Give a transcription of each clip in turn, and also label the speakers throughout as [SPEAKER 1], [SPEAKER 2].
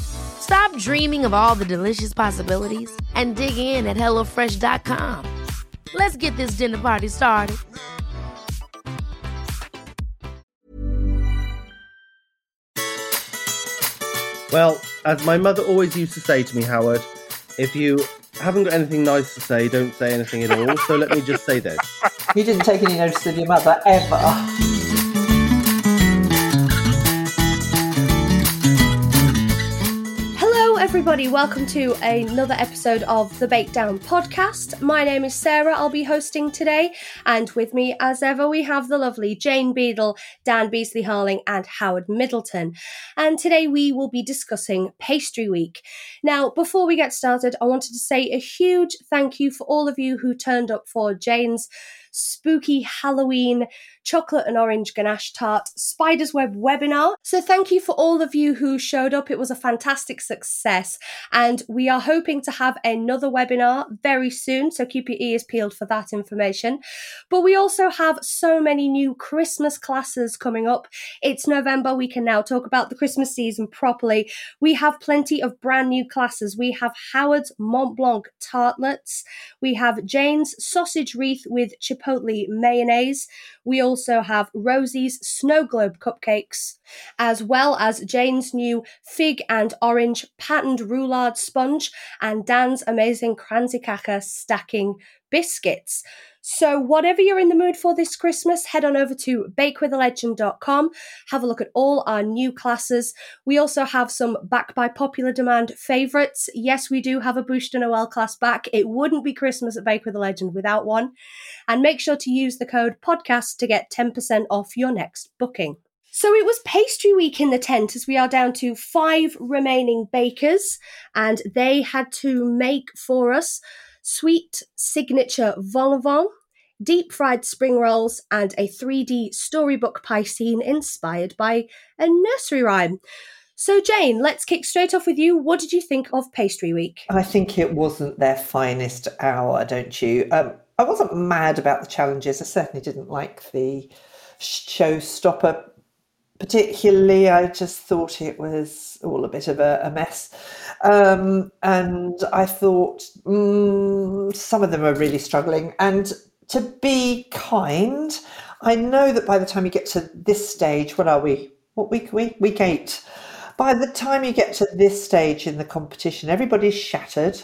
[SPEAKER 1] Stop dreaming of all the delicious possibilities and dig in at HelloFresh.com. Let's get this dinner party started.
[SPEAKER 2] Well, as my mother always used to say to me, Howard, if you haven't got anything nice to say, don't say anything at all. So let me just say this.
[SPEAKER 3] You didn't take any notice of your mother ever.
[SPEAKER 4] Everybody. Welcome to another episode of the Bake Down podcast. My name is Sarah. I'll be hosting today, and with me, as ever, we have the lovely Jane Beadle, Dan Beasley Harling, and Howard Middleton. And today we will be discussing Pastry Week. Now, before we get started, I wanted to say a huge thank you for all of you who turned up for Jane's spooky Halloween chocolate and orange ganache tart Spider's Web webinar. So thank you for all of you who showed up. It was a fantastic success. And we are hoping to have another webinar very soon. So keep your ears peeled for that information. But we also have so many new Christmas classes coming up. It's November. We can now talk about the Christmas season properly. We have plenty of brand new classes. We have Howard's Mont Blanc tartlets. We have Jane's sausage wreath with chipotle mayonnaise. We also have Rosie's snow globe cupcakes, as well as Jane's new fig and orange patterned roulade sponge and Dan's amazing Kransekake stacking biscuits. So, whatever you're in the mood for this Christmas, head on over to bakewithalegend.com, have a look at all our new classes. We also have some back by popular demand favourites. Yes, we do have a Bouche de Noel class back. It wouldn't be Christmas at Bake with a Legend without one. And make sure to use the code podcast to get 10% off your next booking. So it was pastry week in the tent as we are down to five remaining bakers, and they had to make for us sweet signature vol au vent, deep fried spring rolls, and a 3D storybook pie scene inspired by a nursery rhyme. So, Jane, let's kick straight off with you. What did you think of Pastry Week?
[SPEAKER 3] I think it wasn't their finest hour, don't you? Um, I wasn't mad about the challenges. I certainly didn't like the showstopper particularly. I just thought it was all a bit of a, a mess. Um, and I thought mm, some of them are really struggling. And to be kind, I know that by the time you get to this stage, what are we? What week are we? Week eight. By the time you get to this stage in the competition, everybody's shattered.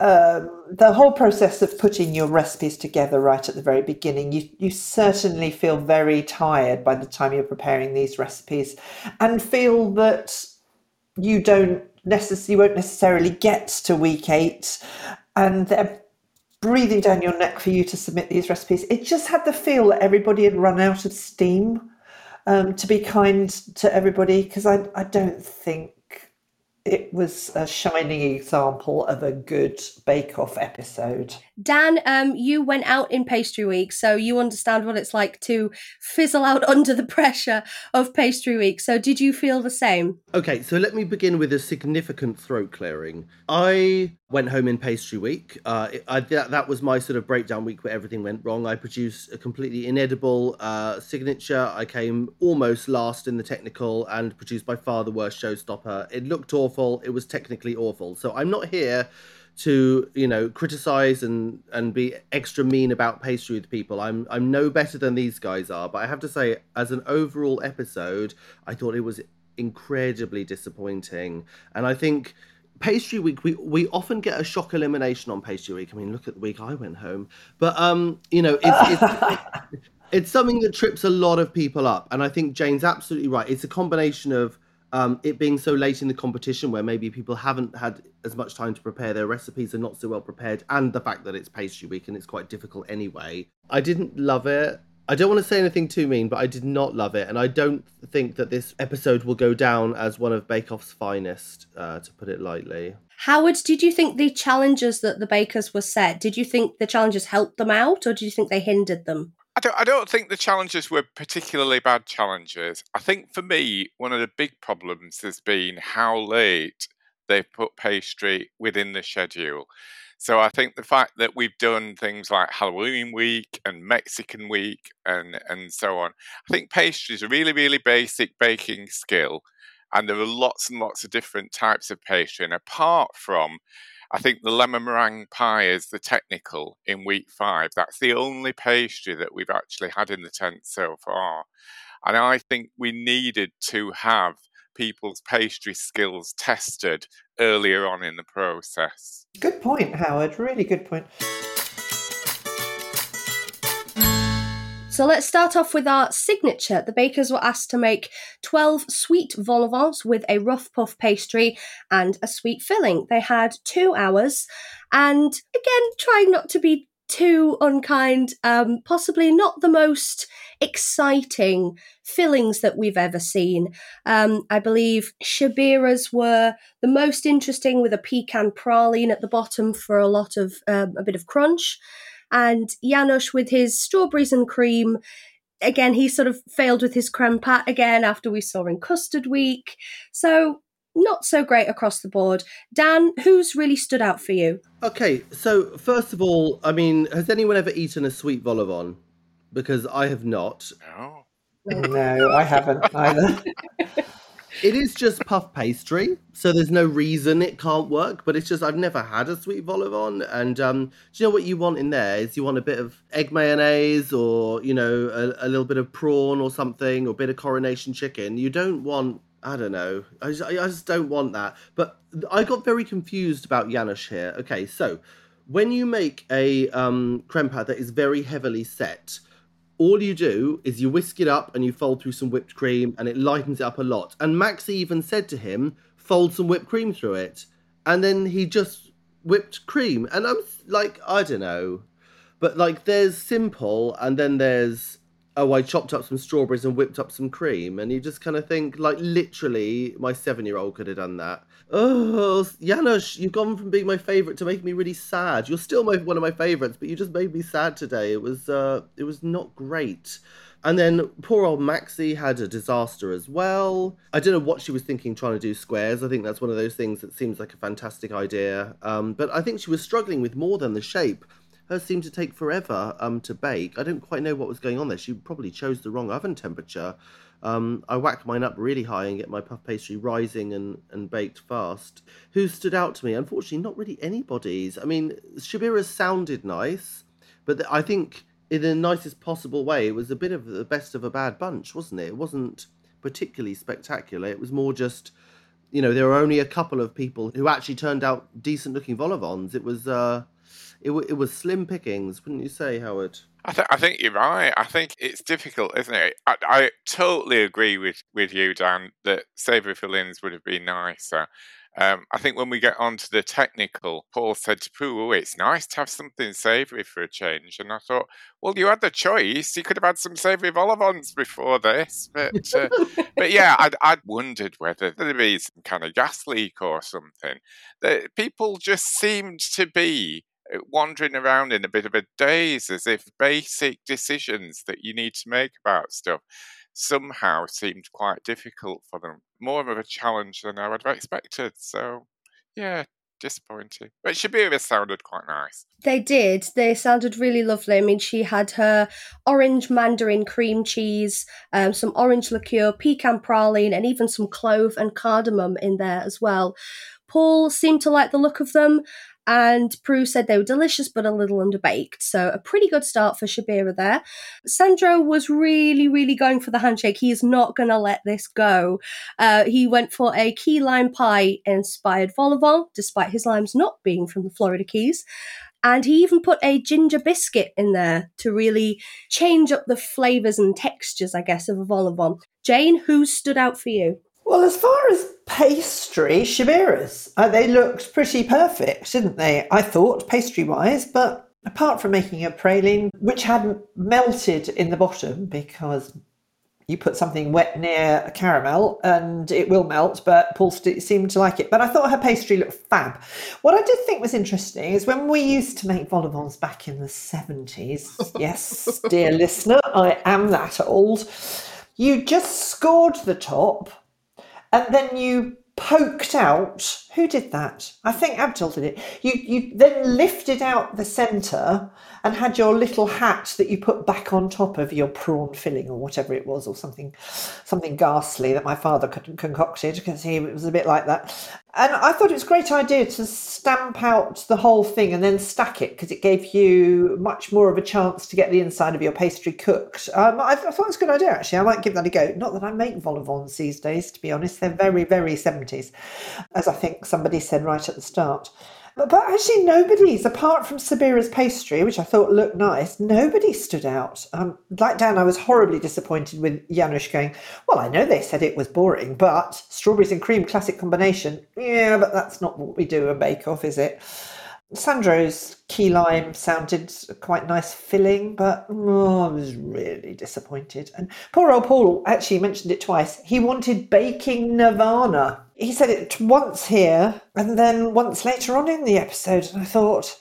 [SPEAKER 3] Um, the whole process of putting your recipes together right at the very beginning, you, you certainly feel very tired by the time you're preparing these recipes and feel that you don't necessarily, you won't necessarily get to week eight and they're breathing down your neck for you to submit these recipes. It just had the feel that everybody had run out of steam. Um, to be kind to everybody, because I, I don't think it was a shining example of a good Bake Off episode.
[SPEAKER 4] Dan, um, you went out in Pastry Week, so you understand what it's like to fizzle out under the pressure of Pastry Week. So, did you feel the same?
[SPEAKER 2] Okay, so let me begin with a significant throat clearing. I went home in pastry week. Uh, I, that, that was my sort of breakdown week where everything went wrong. I produced a completely inedible uh, signature. I came almost last in the technical and produced by far the worst showstopper. It looked awful. It was technically awful. So I'm not here to you know criticize and and be extra mean about pastry with people i'm i'm no better than these guys are but i have to say as an overall episode i thought it was incredibly disappointing and i think pastry week we, we often get a shock elimination on pastry week. I mean look at the week i went home. But um you know it's, it's, it's something that trips a lot of people up. And i think jane's absolutely right. It's a combination of um, it being so late in the competition where maybe people haven't had as much time to prepare their recipes are not so well prepared and the fact that it's pastry week and it's quite difficult anyway. I didn't love it I don't want to say anything too mean, but I did not love it, and I don't think that this episode will go down as one of Bake Off's finest, uh, to put it lightly.
[SPEAKER 4] Howard, did you think the challenges that the bakers were set, did you think the challenges helped them out, or do you think they hindered them?
[SPEAKER 5] I don't, I don't think the challenges were particularly bad challenges. I think for me, one of the big problems has been how late they've put pastry within the schedule. So I think the fact that we've done things like Halloween week and Mexican week and and so on, I think pastry is a really really basic baking skill, and there are lots and lots of different types of pastry. And apart from, I think the lemon meringue pie is the technical in week five. That's the only pastry that we've actually had in the tent so far, and I think we needed to have people's pastry skills tested earlier on in the process.
[SPEAKER 3] Good point, Howard. Really good point.
[SPEAKER 4] So let's start off with our signature. The bakers were asked to make 12 sweet vol au vents with a rough puff pastry and a sweet filling. They had two hours, and again, trying not to be too unkind, um, possibly not the most exciting fillings that we've ever seen. Um, I believe Shabira's were the most interesting with a pecan praline at the bottom for a lot of um, a bit of crunch. And Janusz with his strawberries and cream again, he sort of failed with his creme pat again after we saw in custard week. So not so great across the board. Dan, who's really stood out for you?
[SPEAKER 2] Okay, so first of all, I mean, has anyone ever eaten a sweet vol au vent? Because I have not.
[SPEAKER 5] No.
[SPEAKER 3] No, I haven't either.
[SPEAKER 2] it is just puff pastry, so there's no reason it can't work. But it's just I've never had a sweet vol au vent, and um, do you know what you want in there? Is you want a bit of egg mayonnaise, or you know, a, a little bit of prawn or something, or a bit of coronation chicken. You don't want I don't know. I just, I just don't want that. But I got very confused about Janusz here. Okay, so when you make a um, creme pat that is very heavily set, all you do is you whisk it up and you fold through some whipped cream and it lightens it up a lot. And Max even said to him, fold some whipped cream through it. And then he just whipped cream. And I'm like, I don't know. But like, there's simple and then there's oh, I chopped up some strawberries and whipped up some cream. And you just kind of think, like, literally, my seven year old could have done that. Oh, Janusz, you've gone from being my favourite to making me really sad. You're still my, one of my favourites, but you just made me sad today. It was, uh, it was not great. And then poor old Maxi had a disaster as well. I don't know what she was thinking trying to do squares. I think that's one of those things that seems like a fantastic idea. Um, but I think she was struggling with more than the shape hers seemed to take forever um, to bake. I don't quite know what was going on there. She probably chose the wrong oven temperature. Um, I whacked mine up really high and get my puff pastry rising and, and baked fast. Who stood out to me? Unfortunately, not really anybody's. I mean, Shabira's sounded nice, but the, I think in the nicest possible way, it was a bit of the best of a bad bunch, wasn't it? It wasn't particularly spectacular. It was more just, you know, there were only a couple of people who actually turned out decent looking vol. It was, uh, it, w- it was slim pickings, wouldn't you say, Howard?
[SPEAKER 5] I, th- I think you're right. I think it's difficult, isn't it? I, I totally agree with, with you, Dan, that savoury fillings would have been nicer. Um, I think when we get on to the technical, Paul said to Prue, oh, it's nice to have something savoury for a change. And I thought, well, you had the choice. You could have had some savoury vents before this. But, uh, but yeah, I'd, I'd wondered whether there'd be some kind of gas leak or something. The, people just seemed to be wandering around in a bit of a daze as if basic decisions that you need to make about stuff somehow seemed quite difficult for them. More of a challenge than I would have expected. So, yeah, disappointing. But Shabira sounded quite nice.
[SPEAKER 4] They did. They sounded really lovely. I mean, she had her orange mandarin cream cheese, um, some orange liqueur, pecan praline, and even some clove and cardamom in there as well. Paul seemed to like the look of them, and Prue said they were delicious but a little underbaked. So a pretty good start for Shabira there. Sandro was really, really going for the handshake. He is not going to let this go. Uh, he went for a key lime pie inspired vol au vent, despite his limes not being from the Florida Keys. And he even put a ginger biscuit in there to really change up the flavours and textures, I guess, of a vol au vent. Jane, who stood out for you?
[SPEAKER 3] Well, as far as pastry, Shabira's, uh, they looked pretty perfect, didn't they? I thought, pastry wise, but apart from making a praline, which hadn't melted in the bottom because you put something wet near a caramel and it will melt, but Paul seemed to like it. But I thought her pastry looked fab. What I did think was interesting is when we used to make vol au vents back in the 70s, yes, dear listener, I am that old, you just scored the top and then you poked out. Who did that? I think Abdul did it. You you then lifted out the centre and had your little hat that you put back on top of your prawn filling or whatever it was, or something something ghastly that my father concocted because he was a bit like that. And I thought it was a great idea to stamp out the whole thing and then stack it because it gave you much more of a chance to get the inside of your pastry cooked. Um, I, I, thought it was a good idea actually. I might give that a go. Not that I make vol au vents these days, to be honest. They're very, very 70s, as I think somebody said right at the start. But actually, nobody's, apart from Shabira's pastry, which I thought looked nice, nobody stood out. Um, like Dan, I was horribly disappointed with Janusz going, Well, I know they said it was boring, but strawberries and cream classic combination. Yeah, but that's not what we do a bake off, is it? Sandro's key lime sounded quite nice filling, but oh, I was really disappointed. And poor old Paul actually mentioned it twice. He wanted baking nirvana. He said it once here and then once later on in the episode. And I thought,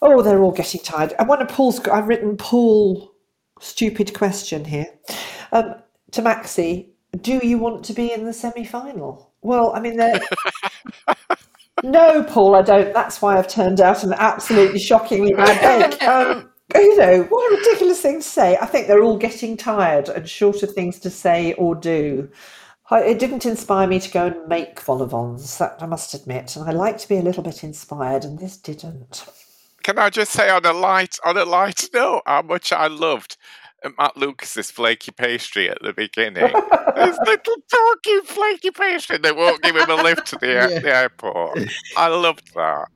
[SPEAKER 3] oh, they're all getting tired. And one of Paul's, I've written Paul, stupid question here. Um, to Maxi, do you want to be in the semi final? Well, I mean, they're. No, Paul, I don't. That's why I've turned out an absolutely shockingly bad bake. Um, you know, what a ridiculous thing to say. I think they're all getting tired and short of things to say or do. It didn't inspire me to go and make vol that I must admit. And I like to be a little bit inspired, and this didn't.
[SPEAKER 5] Can I just say on a light on a light note how much I loved Matt Lucas's flaky pastry at the beginning. His little talking flaky pastry. They won't give him a lift to the, yeah. the airport. I loved that.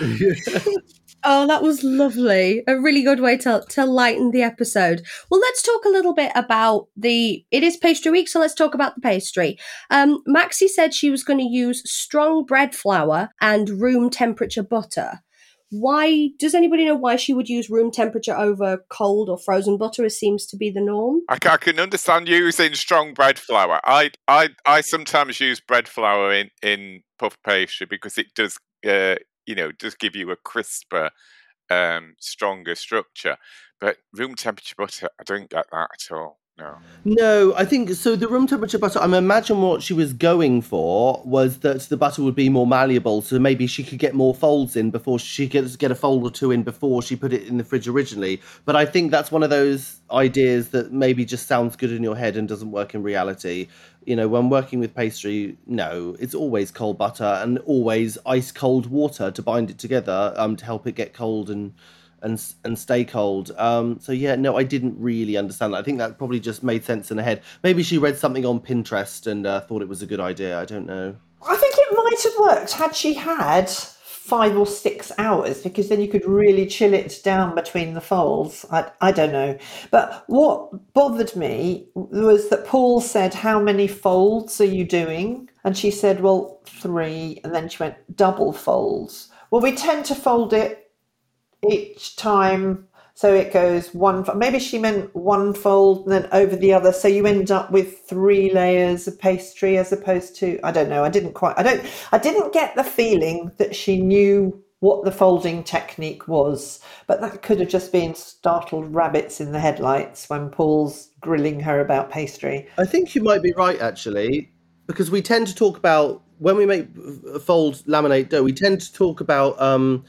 [SPEAKER 4] Oh, that was lovely. A really good way to, to lighten the episode. Well, let's talk a little bit about the. It is pastry week, so let's talk about the pastry. Um, Maxi said she was going to use strong bread flour and room temperature butter why does anybody know why she would use room temperature over cold or frozen butter as seems to be the norm?
[SPEAKER 5] I, I, can understand using strong bread flour. I i i sometimes use bread flour in in puff pastry because it does uh, you know does give you a crisper um, stronger structure. But room temperature butter i don't get that at all no.
[SPEAKER 2] I think so. The room temperature butter, I imagine what she was going for was that the butter would be more malleable, so maybe she could get more folds in before she gets get a fold or two in before she put it in the fridge originally. But I think that's one of those ideas that maybe just sounds good in your head and doesn't work in reality. You know, when working with pastry, no, it's always cold butter and always ice cold water to bind it together um, to help it get cold and and and stay cold. Um, so yeah, no, I didn't really understand that. I think that probably just made sense in her head. Maybe she read something on Pinterest and uh, thought it was a good idea. I don't know.
[SPEAKER 3] I think it might have worked had she had five or six hours because then you could really chill it down between the folds. I, I don't know. But what bothered me was that Paul said, How many folds are you doing? And she said, Well, three. And then she went, Double folds. Well, we tend to fold it each time so it goes one maybe she meant one fold and then over the other. So you end up with three layers of pastry as opposed to i don't know i didn't quite i don't i didn't get the feeling that she knew what the folding technique was but that could have just been startled rabbits in the headlights when paul's grilling her about pastry.
[SPEAKER 2] I think you might be right actually because we tend to talk about when we make uh, fold laminate dough, we tend to talk about um,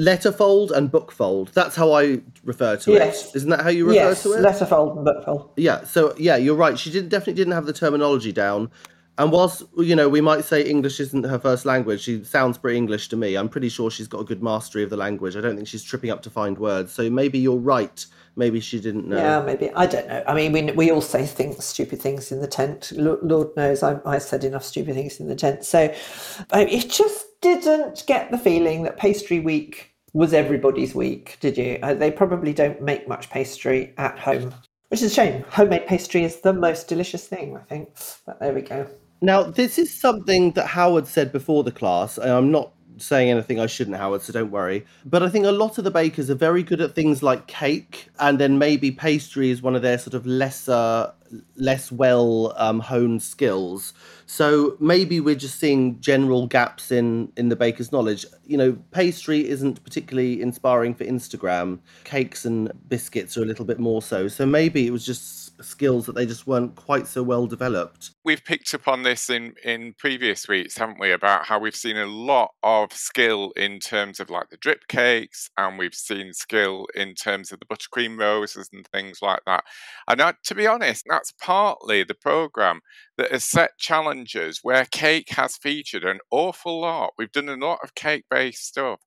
[SPEAKER 2] letter fold and book fold. That's how I refer to
[SPEAKER 3] Yes.
[SPEAKER 2] it. Isn't that how you refer
[SPEAKER 3] yes,
[SPEAKER 2] to it?
[SPEAKER 3] letterfold and bookfold.
[SPEAKER 2] Yeah, so yeah, you're right. She didn't definitely didn't have the terminology down. And whilst you know we might say English isn't her first language, she sounds pretty English to me. I'm pretty sure she's got a good mastery of the language. I don't think she's tripping up to find words. So maybe you're right. Maybe she didn't know.
[SPEAKER 3] Yeah, maybe. I don't know. I mean, we, we all say things, stupid things in the tent. Lord knows I, I said enough stupid things in the tent. So um, it just didn't get the feeling that pastry week was everybody's week, did you? Uh, they probably don't make much pastry at home, which is a shame. Homemade pastry is the most delicious thing, I think. But there we go.
[SPEAKER 2] Now, this is something that Howard said before the class, and I'm not saying anything I shouldn't, Howard, so don't worry. But I think a lot of the bakers are very good at things like cake, and then maybe pastry is one of their sort of lesser, less well um, honed skills. So maybe we're just seeing general gaps in in the baker's knowledge. You know, pastry isn't particularly inspiring for Instagram. Cakes and biscuits are a little bit more so. So maybe it was just skills that they just weren't quite so well developed.
[SPEAKER 5] We've picked up on this in, in previous weeks, haven't we? About how we've seen a lot of skill in terms of like the drip cakes, and we've seen skill in terms of the buttercream roses and things like that. And I, to be honest, that's partly the program that has set challenges where cake has featured an awful lot. We've done a lot of cake based stuff.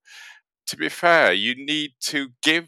[SPEAKER 5] To be fair, you need to give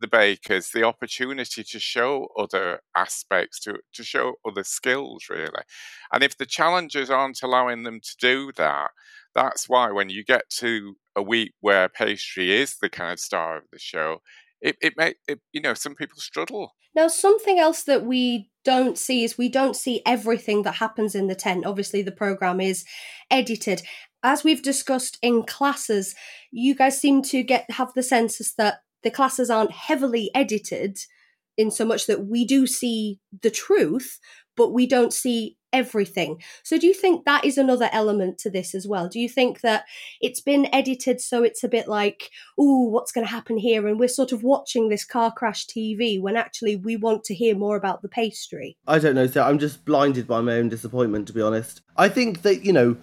[SPEAKER 5] the bakers the opportunity to show other aspects, to, to show other skills, really. And if the challenges aren't allowing them to do that, that's why when you get to a week where pastry is the kind of star of the show, it, it may, it, you know, some people struggle.
[SPEAKER 4] Now, something else that we don't see is we don't see everything that happens in the tent. Obviously, the program is edited. As we've discussed in classes, you guys seem to get have the census that the classes aren't heavily edited in so much that we do see the truth, but we don't see everything. So, do you think that is another element to this as well? Do you think that it's been edited so it's a bit like, oh, what's going to happen here? And we're sort of watching this car crash TV when actually we want to hear more about the pastry?
[SPEAKER 2] I don't know, so I'm just blinded by my own disappointment, to be honest. I think that, you know,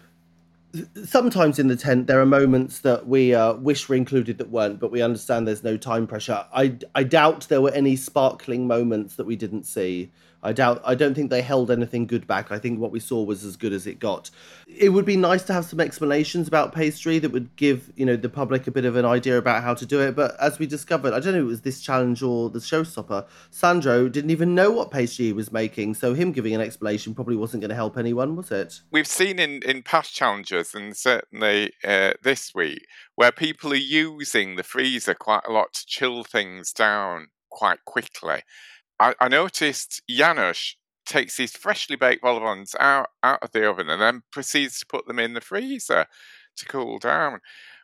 [SPEAKER 2] sometimes in the tent there are moments that we uh, wish were included that weren't but we understand there's no time pressure I, I doubt there were any sparkling moments that we didn't see i doubt i don't think they held anything good back. I think what we saw was as good as it got. It would be nice to have some explanations about pastry that would give you know the public a bit of an idea about how to do it. But as we discovered i don't know if it was this challenge or the showstopper sandro didn't even know what pastry he was making. So him giving an explanation probably wasn't going to help anyone was it?
[SPEAKER 5] We've seen in, in past challenges, and certainly uh, this week, where people are using the freezer quite a lot to chill things down quite quickly. I, I noticed Janusz takes these freshly baked vol out, out of the oven and then proceeds to put them in the freezer to cool down,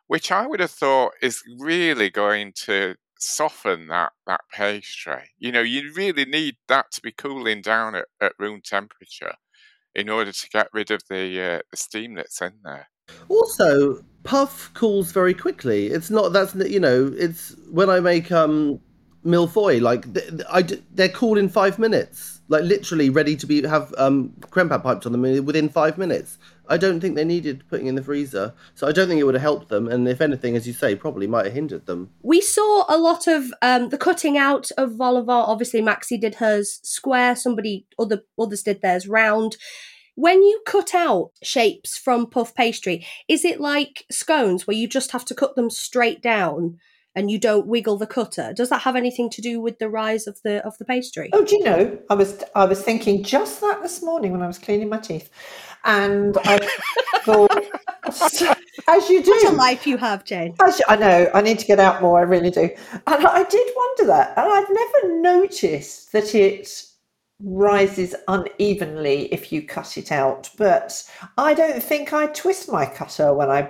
[SPEAKER 5] which I would have thought is really going to soften that, that pastry. You know, you really need that to be cooling down at, at room temperature in order to get rid of the uh, the steam that's in there.
[SPEAKER 2] Also, puff cools very quickly. It's not that's you know it's when I make um mille-feuille like th- th- I they're cool in five minutes, like literally ready to be have um creme pat piped on them within five minutes. I don't think they needed putting in the freezer, so I don't think it would have helped them. And if anything, as you say, probably might have hindered them.
[SPEAKER 4] We saw a lot of um, the cutting out of vol au vent. Obviously, Maxi did hers square. Somebody other others did theirs round. When you cut out shapes from puff pastry, is it like scones where you just have to cut them straight down and you don't wiggle the cutter? Does that have anything to do with the rise of the of the pastry?
[SPEAKER 3] Oh, do you know? I was I was thinking just that this morning when I was cleaning my teeth, and I thought, as you do,
[SPEAKER 4] What a life you have, Jane.
[SPEAKER 3] As you- I know, I need to get out more. I really do, and I did wonder that, and I've never noticed that it rises unevenly if you cut it out. But I don't think I twist my cutter when I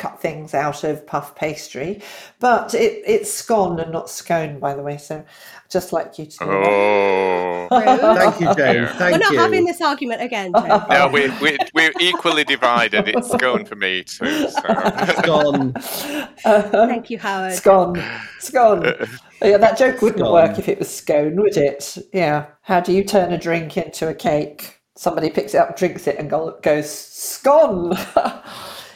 [SPEAKER 3] cut things out of puff pastry. But it, it's scone and not scone, by the way. So just like you to.
[SPEAKER 5] Oh.
[SPEAKER 2] Thank you, Jane. Thank
[SPEAKER 4] We're not
[SPEAKER 2] you.
[SPEAKER 4] having this argument again, Jane.
[SPEAKER 5] No, we're, we're, we're equally divided. It's going for me too. So.
[SPEAKER 2] Gone. Uh-huh.
[SPEAKER 4] Thank you, Howard.
[SPEAKER 3] Scone, scone. Yeah, that joke wouldn't
[SPEAKER 2] Scone.
[SPEAKER 3] work if it was scone, would it? Yeah. How do you turn a drink into a cake? somebody picks it up, drinks it, and go, goes scone.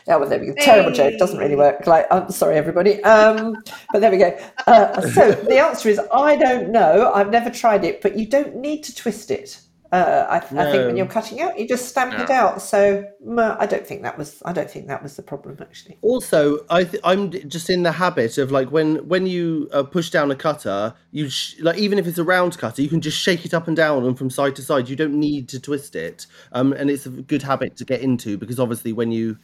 [SPEAKER 3] Yeah, well, there we go. Terrible
[SPEAKER 4] Hey.
[SPEAKER 3] joke. Doesn't really work. Like, I'm sorry, everybody. Um, but there we go. Uh, so the answer is I don't know. I've never tried it, but you don't need to twist it. Uh, I, I think when you're cutting out, you just stamp it out. So mm, I don't think that was. I don't think that was the problem actually.
[SPEAKER 2] Also, I th- I'm just in the habit of like when when you uh, push down a cutter, you sh- like even if it's a round cutter, you can just shake it up and down and from side to side. You don't need to twist it, um, and it's a good habit to get into because obviously when you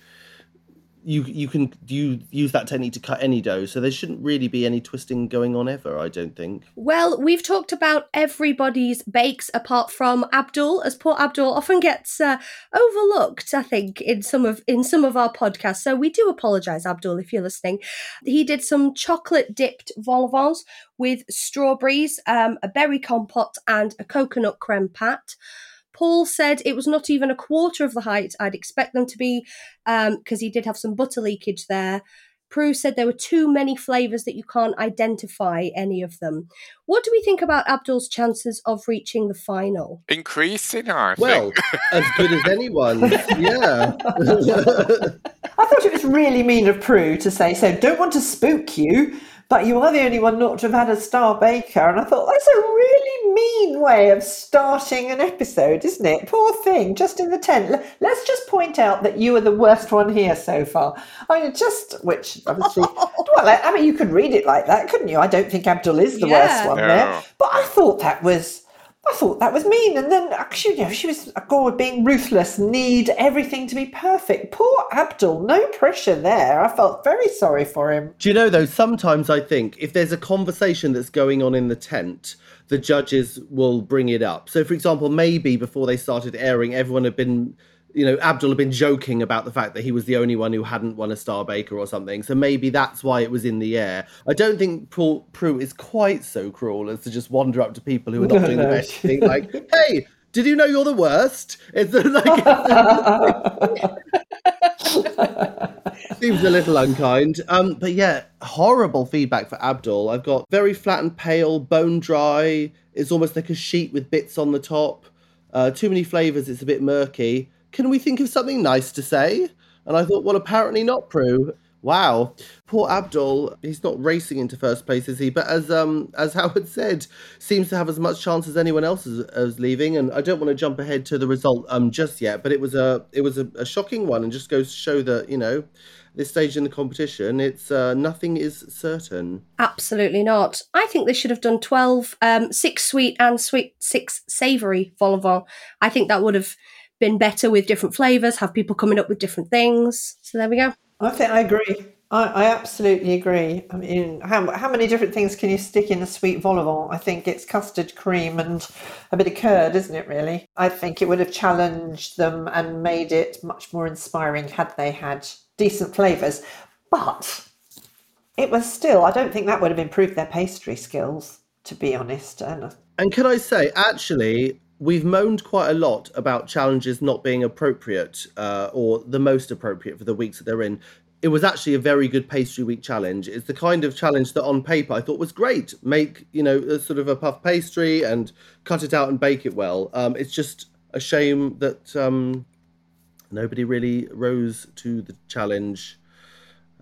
[SPEAKER 2] you you can you use that technique to cut any dough, so there shouldn't really be any twisting going on ever. I don't think.
[SPEAKER 4] Well, we've talked about everybody's bakes apart from Abdul, as poor Abdul often gets uh, overlooked. I think in some of in some of our podcasts. So we do apologise, Abdul, if you're listening. He did some chocolate dipped vol au vents with strawberries, um, a berry compote, and a coconut creme pat. Paul said it was not even a quarter of the height I'd expect them to be, um, because he did have some butter leakage there. Prue said there were too many flavours that you can't identify any of them. What do we think about Abdul's chances of reaching the final?
[SPEAKER 5] Increasing, I
[SPEAKER 2] Well,
[SPEAKER 5] think.
[SPEAKER 2] as good as anyone. Yeah.
[SPEAKER 3] I thought it was really mean of Prue to say so. Don't want to spook you, but you are the only one not to have had a star baker. And I thought that's a really mean way of starting an episode, isn't it? Poor thing, just in the tent. L- Let's just point out that you are the worst one here so far. I mean, just which obviously, well, I I mean, you could read it like that, couldn't you? I don't think Abdul is the
[SPEAKER 4] Yeah.
[SPEAKER 3] worst one
[SPEAKER 5] No.
[SPEAKER 3] there, but I thought that was. I thought that was mean, and then actually, you know, she was a God being ruthless, need everything to be perfect. Poor Abdul, no pressure there. I felt very sorry for him.
[SPEAKER 2] Do you know though? Sometimes I think if there's a conversation that's going on in the tent, the judges will bring it up. So, for example, maybe before they started airing, everyone had been, you know, Abdul had been joking about the fact that he was the only one who hadn't won a Star Baker or something. So maybe that's why it was in the air. I don't think Paul Prue is quite so cruel as to just wander up to people who are not
[SPEAKER 3] No,
[SPEAKER 2] doing the best thing, like, "Hey." Did you know you're the worst? It's like Seems a little unkind. Um, but yeah, horrible feedback for Abdul. I've got very flat and pale, bone dry. It's almost like a sheet with bits on the top. Uh, too many flavors. It's a bit murky. Can we think of something nice to say? And I thought, well, apparently not, Prue. Wow, poor Abdul. He's not racing into first place, is he? But as um as Howard said, seems to have as much chance as anyone else as, as leaving. And I don't want to jump ahead to the result um just yet, but it was a it was a, a shocking one, and just goes to show that you know, this stage in the competition, it's uh, nothing is certain.
[SPEAKER 4] Absolutely not. I think they should have done 12, um, six sweet and sweet, six savoury vol. I think that would have been better with different flavours, have people coming up with different things. So there we go.
[SPEAKER 3] I think I agree. I, I absolutely agree. I mean, how, how many different things can you stick in a sweet vol au vent? I think it's custard cream and a bit of curd, isn't it, really? I think it would have challenged them and made it much more inspiring had they had decent flavours. But it was still, I don't think that would have improved their pastry skills, to be honest. And
[SPEAKER 2] And can I say, actually, we've moaned quite a lot about challenges not being appropriate uh, or the most appropriate for the weeks that they're in. It was actually a very good pastry week challenge. It's the kind of challenge that on paper I thought was great. Make, you know, a sort of a puff pastry and cut it out and bake it well. Um, it's just a shame that um, nobody really rose to the challenge.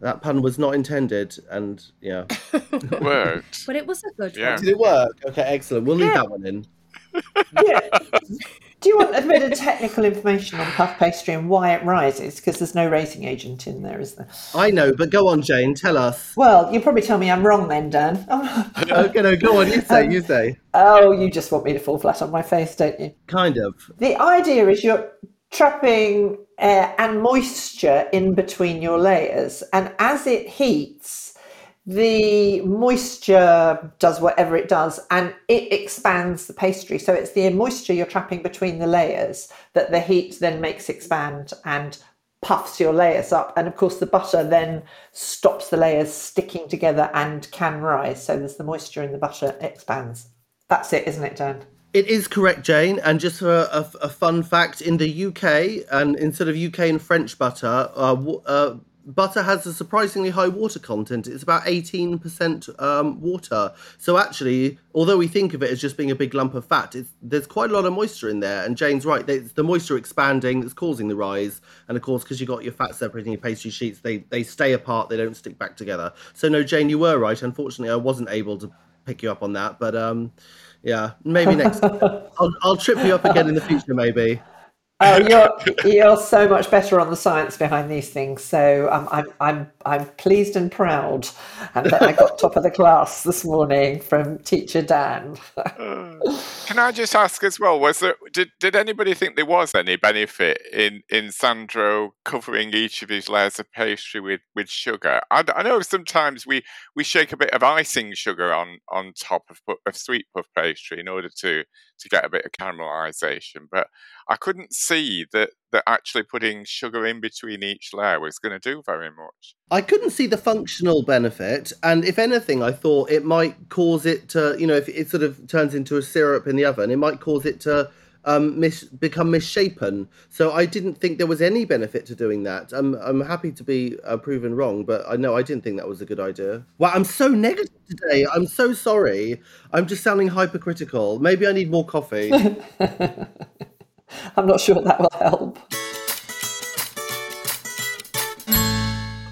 [SPEAKER 2] That pun was not intended, and yeah.
[SPEAKER 5] Worked.
[SPEAKER 4] But it was a good
[SPEAKER 5] Yeah.
[SPEAKER 4] one.
[SPEAKER 2] Did it work? Okay, excellent. We'll leave that one in.
[SPEAKER 3] Yeah. Do you want a bit of technical information on puff pastry and why it rises? Because there's no raising agent in there, is there?
[SPEAKER 2] I know, but go on, Jane. Tell us.
[SPEAKER 3] Well, you'll probably tell me I'm wrong then, Dan.
[SPEAKER 2] Okay, no, go on. You say. You say.
[SPEAKER 3] Um, oh, you just want me to fall flat on my face, don't you?
[SPEAKER 2] Kind of.
[SPEAKER 3] The idea is you're trapping air and moisture in between your layers, and as it heats, the moisture does whatever it does and it expands the pastry. So it's the moisture you're trapping between the layers that the heat then makes expand and puffs your layers up. And of course, the butter then stops the layers sticking together and can rise. So there's the moisture in the butter expands. That's it, isn't it, Dan?
[SPEAKER 2] It is correct, Jane. And just for a, a fun fact, in the UK, and instead of UK and French butter, uh, uh, butter has a surprisingly high water content. It's about 18% um, water. So actually, although we think of it as just being a big lump of fat, there's quite a lot of moisture in there. And Jane's right, it's the moisture expanding that's causing the rise. And of course, because you've got your fat separating your pastry sheets, they, they stay apart, they don't stick back together. So no, Jane, you were right. Unfortunately, I wasn't able to pick you up on that. But um, yeah, maybe next I'll, I'll trip you up again in the future, maybe.
[SPEAKER 3] Oh, you're you're so much better on the science behind these things. So um, I'm I'm I'm pleased and proud, and that I got top of the class this morning from teacher Dan.
[SPEAKER 5] Can I just ask as well? Was there did did anybody think there was any benefit in in Sandro covering each of his layers of pastry with with sugar? I, I know sometimes we we shake a bit of icing sugar on on top of of sweet puff pastry in order to to get a bit of caramelization, but I couldn't see that that actually putting sugar in between each layer was going to do very much.
[SPEAKER 2] I couldn't see the functional benefit, and if anything, I thought it might cause it to, you know, if it sort of turns into a syrup in the oven, it might cause it to um, mis- become misshapen. So I didn't think there was any benefit to doing that. I'm I'm happy to be uh, proven wrong, but I know I didn't think that was a good idea. Well, I'm so negative today. I'm so sorry. I'm just sounding hypercritical. Maybe I need more coffee.
[SPEAKER 3] I'm not sure that will help.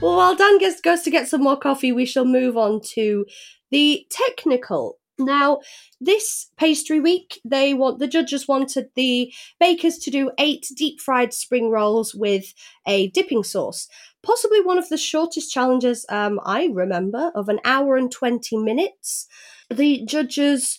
[SPEAKER 4] Well, while Dan gets, goes to get some more coffee, we shall move on to the technical. Now, this pastry week, they want the judges wanted the bakers to do eight deep fried spring rolls with a dipping sauce. Possibly one of the shortest challenges um, I remember of an hour and 20 minutes. The judges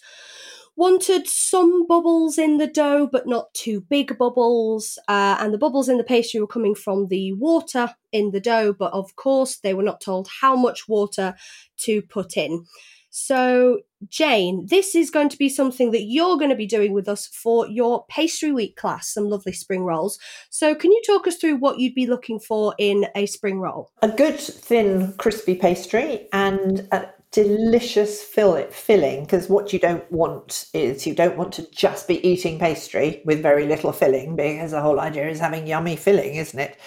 [SPEAKER 4] wanted some bubbles in the dough, but not too big bubbles. Uh, and the bubbles in the pastry were coming from the water in the dough, but of course, they were not told how much water to put in. So, Jane, this is going to be something that you're going to be doing with us for your pastry week class, some lovely spring rolls. So, can you talk us through what you'd be looking for in a spring roll?
[SPEAKER 3] A good, thin, crispy pastry and a delicious fill filling because what you don't want is you don't want to just be eating pastry with very little filling because the whole idea is having yummy filling isn't it?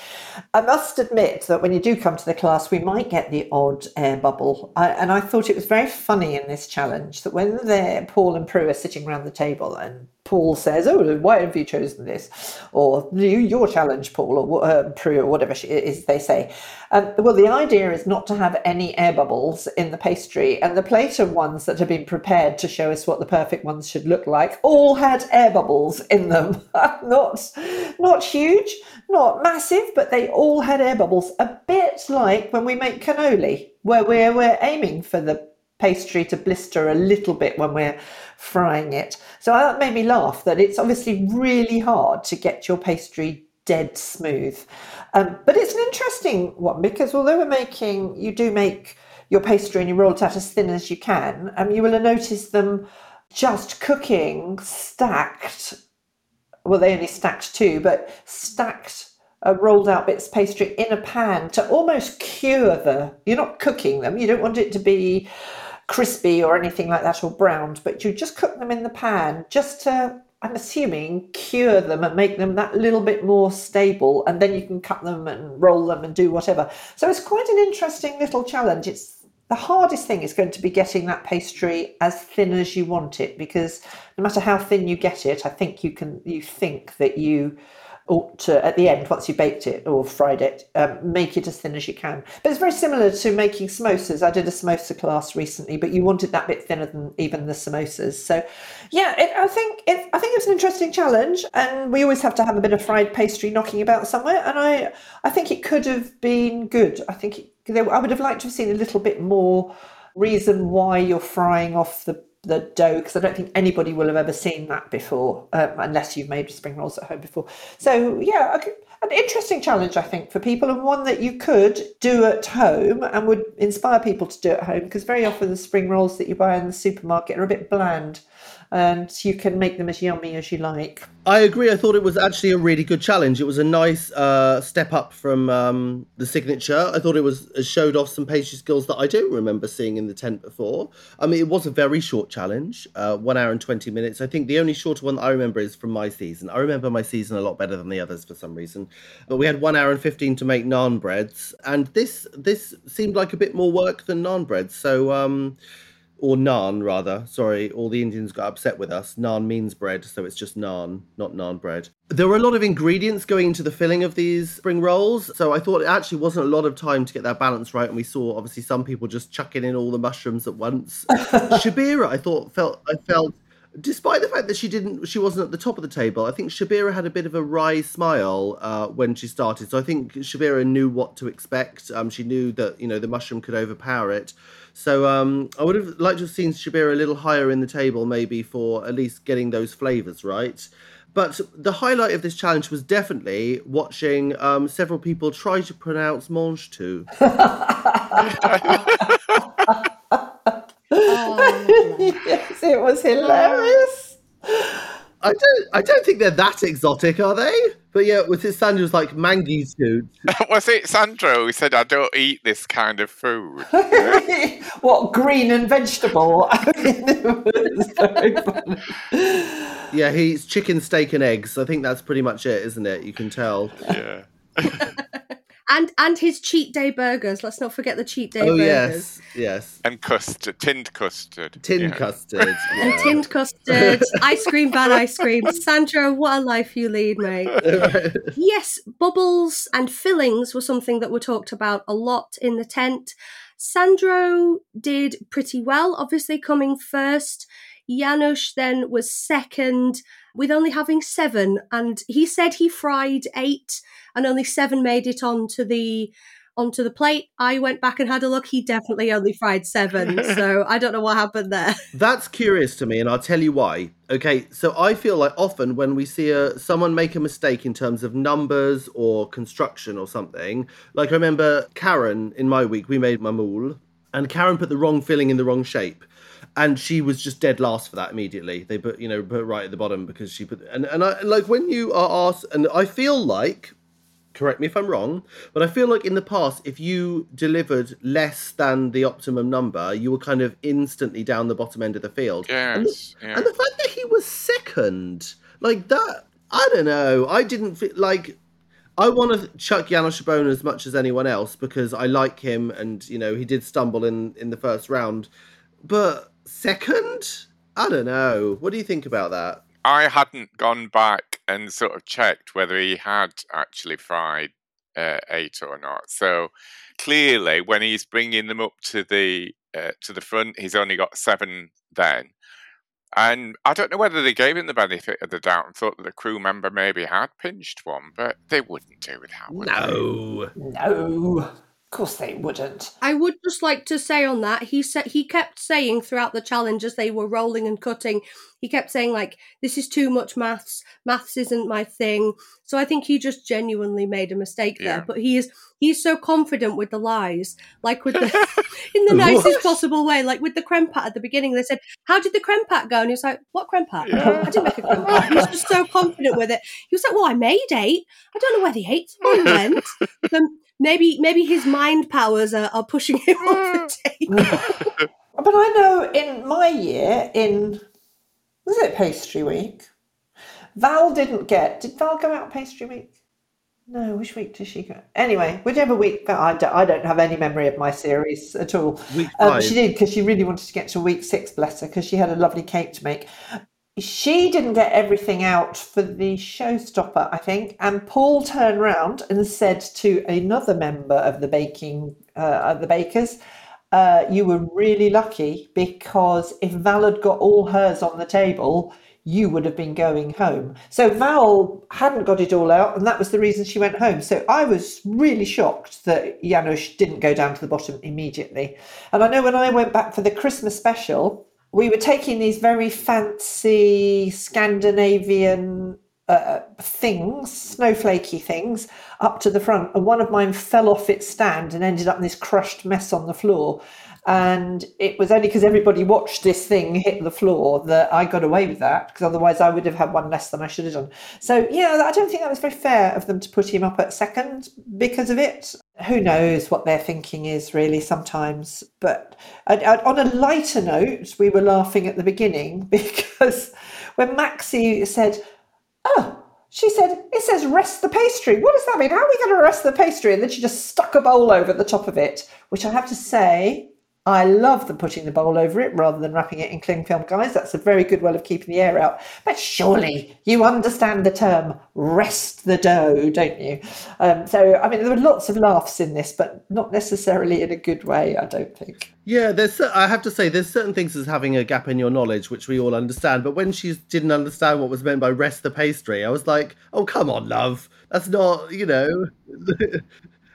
[SPEAKER 3] I must admit that when you do come to the class we might get the odd air bubble. I, and i thought it was very funny in this challenge that when paul and prue are sitting around the table and Paul says, "Oh, why have you chosen this?" Or you, "Your challenge, Paul," or uh, Prue, or whatever she is they say. Um, well, the idea is not to have any air bubbles in the pastry, and the plate of ones that have been prepared to show us what the perfect ones should look like all had air bubbles in them. not, not huge, not massive, but they all had air bubbles. A bit like when we make cannoli, where we're we're aiming for the pastry to blister a little bit when we're frying it. So that made me laugh that it's obviously really hard to get your pastry dead smooth. Um, but it's an interesting one because although we're making, you do make your pastry and you roll it out as thin as you can, um, you will notice them just cooking stacked. Well, they only stacked two, but stacked uh, rolled out bits of pastry in a pan to almost cure the. You're not cooking them. You don't want it to be crispy or anything like that or browned, but you just cook them in the pan just to, I'm assuming, cure them and make them that little bit more stable. And then you can cut them and roll them and do whatever. So it's quite an interesting little challenge. It's the hardest thing is going to be getting that pastry as thin as you want it because no matter how thin you get it, I think you can you think that you ought to, at the end, once you baked it or fried it, um, make it as thin as you can. But it's very similar to making samosas. I did a samosa class recently, but you wanted that bit thinner than even the samosas. So, yeah, it, I think it, I think it's an interesting challenge, and we always have to have a bit of fried pastry knocking about somewhere. And I, I think it could have been good. I think it, I would have liked to have seen a little bit more reason why you're frying off the the dough because I don't think anybody will have ever seen that before um, unless you've made spring rolls at home before. So yeah, an interesting challenge I think for people and one that you could do at home and would inspire people to do at home because very often the spring rolls that you buy in the supermarket are a bit bland and you can make them as yummy as you like.
[SPEAKER 2] I agree. I thought it was actually a really good challenge. It was a nice uh, step up from um, the signature. I thought it was it showed off some pastry skills that I don't remember seeing in the tent before. I mean, it was a very short challenge, uh, one hour and twenty minutes. I think the only shorter one I remember is from my season. I remember my season a lot better than the others for some reason. But we had one hour and fifteen to make naan breads, and this this seemed like a bit more work than naan breads. So. Um, or naan rather. Sorry, all the Indians got upset with us. Naan means bread, so it's just naan, not naan bread. There were a lot of ingredients going into the filling of these spring rolls, so I thought it actually wasn't a lot of time to get that balance right. And we saw obviously some people just chucking in all the mushrooms at once. Shabira, I thought felt I felt despite the fact that she didn't she wasn't at the top of the table i think shabira had a bit of a wry smile uh, when she started so i think shabira knew what to expect um, she knew that you know the mushroom could overpower it so um, I would have liked to have seen Shabira a little higher in the table, maybe for at least getting those flavors right. But the highlight of this challenge was definitely watching um, several people try to pronounce mange tout.
[SPEAKER 3] oh, yes, it was hilarious.
[SPEAKER 2] I don't. I don't think they're that exotic, are they? But yeah, with his Sandro's like mangy suit.
[SPEAKER 5] Was it Sandro who said, "I don't eat this kind of food"?
[SPEAKER 3] what green and vegetable?
[SPEAKER 2] yeah, he eats chicken, steak, and eggs. I think that's pretty much it, isn't it? You can tell.
[SPEAKER 5] Yeah
[SPEAKER 4] and and his cheat day burgers. Let's not forget the cheat day
[SPEAKER 2] oh,
[SPEAKER 4] burgers.
[SPEAKER 2] yes, yes.
[SPEAKER 5] And custard, tinned custard.
[SPEAKER 2] Tinned yeah. custard.
[SPEAKER 4] Yeah. And tinned custard, ice cream, bad ice cream. Sandro, what a life you lead, mate. yes, bubbles and fillings were something that were talked about a lot in the tent. Sandro did pretty well, obviously coming first. Janusz then was second with only having seven, and he said he fried eight and only seven made it onto the onto the plate. I went back and had a look. He definitely only fried seven. so I don't know what happened there.
[SPEAKER 2] That's curious to me, and I'll tell you why. Okay, so I feel like often when we see a someone make a mistake in terms of numbers or construction or something, like I remember Karen in my week, we made mamoul, and Karen put the wrong filling in the wrong shape and she was just dead last for that immediately. They put you know put right at the bottom because she put and and I like when you are asked, and I feel like correct me if I'm wrong, but I feel like in the past, if you delivered less than the optimum number, you were kind of instantly down the bottom end of the field.
[SPEAKER 5] Yes,
[SPEAKER 2] and, the, yeah. and the fact that he was second, like that, I don't know. I didn't feel like I want to chuck Janusz Shabona as much as anyone else because I like him, and you know he did stumble in in the first round, but second, I don't know. What do you think about that?
[SPEAKER 5] I hadn't gone back and sort of checked whether he had actually fried uh, eight or not. So clearly, when he's bringing them up to the uh, to the front, he's only got seven then. And I don't know whether they gave him the benefit of the doubt and thought that the crew member maybe had pinched one, but they wouldn't do that. Would
[SPEAKER 2] no,
[SPEAKER 3] they? no. Of course they wouldn't.
[SPEAKER 4] I would just like to say on that he said he kept saying throughout the challenge as they were rolling and cutting, he kept saying like this is too much maths. Maths isn't my thing. So I think he just genuinely made a mistake yeah. there. But he is he's so confident with the lies, like with the in the nicest possible way, like with the creme pat at the beginning. They said, "How did the creme pat go?" And he was like, "What creme pat? Yeah. I didn't make a creme pat." He was just so confident with it. He was like, "Well, I made eight. I don't know where the eight went." Then maybe maybe his mind powers are, are pushing him off the table.
[SPEAKER 3] but I know in my year, in was it pastry week? Val didn't get. Did Val go out pastry week? No, which week did she go? Anyway, whichever week, I don't, I don't have any memory of my series at all. Um, she did because she really wanted to get to week six, bless her, because she had a lovely cake to make. She didn't get everything out for the showstopper, I think. And Paul turned round and said to another member of the baking, uh, the bakers, uh, you were really lucky because if Val had got all hers on the table, you would have been going home. So Val hadn't got it all out, and that was the reason she went home. So I was really shocked that Janusz didn't go down to the bottom immediately. And I know when I went back for the Christmas special, we were taking these very fancy Scandinavian uh, things, snowflakey things, up to the front, and one of mine fell off its stand and ended up in this crushed mess on the floor. And it was only because everybody watched this thing hit the floor that I got away with that, because otherwise I would have had one less than I should have done. So, yeah, I don't think that was very fair of them to put him up at second because of it. Who knows what their thinking is really sometimes. But on a lighter note, we were laughing at the beginning because when Maxi said, Oh, she said, It says rest the pastry. What does that mean? How are we going to rest the pastry? And then she just stuck a bowl over the top of it, which I have to say I love them putting the bowl over it rather than wrapping it in cling film, guys. That's a very good way of keeping the air out. But surely you understand the term rest the dough, don't you? Um, so, I mean, there were lots of laughs in this, but not necessarily in a good way, I don't think.
[SPEAKER 2] Yeah, there's. I have to say, there's certain things as having a gap in your knowledge, which we all understand. But when she didn't understand what was meant by rest the pastry, I was like, oh, come on, love. That's not, you know.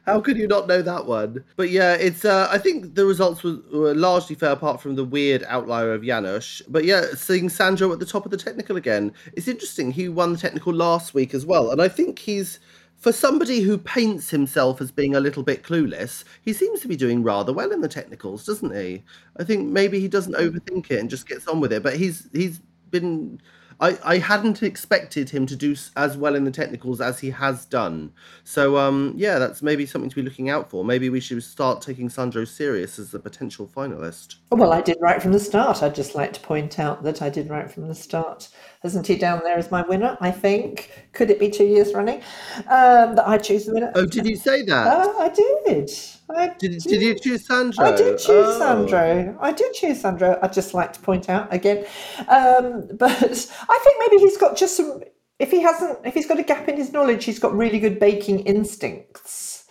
[SPEAKER 2] How could you not know that one? But yeah, it's. Uh, I think the results were, were, largely fair, apart from the weird outlier of Janusz. But yeah, seeing Sandro at the top of the technical again, it's interesting. He won the technical last week as well, and I think he's for somebody who paints himself as being a little bit clueless, he seems to be doing rather well in the technicals, doesn't he? I think maybe he doesn't overthink it and just gets on with it. But he's he's been I, I hadn't expected him to do as well in the technicals as he has done. So um, yeah, that's maybe something to be looking out for. Maybe we should start taking Sandro serious as a potential finalist.
[SPEAKER 3] Well, I did right from the start. I'd just like to point out that I did right from the start. Isn't he down there as my winner? I think. Could it be two years running um, that I choose the winner?
[SPEAKER 2] Oh, did you say that?
[SPEAKER 3] Uh, I did. I
[SPEAKER 2] did, did, you choose Sandro?
[SPEAKER 3] I did choose oh. Sandro. I did choose Sandro. I'd just like to point out again. Um, but I think maybe he's got just some. If he hasn't, if he's got a gap in his knowledge, he's got really good baking instincts.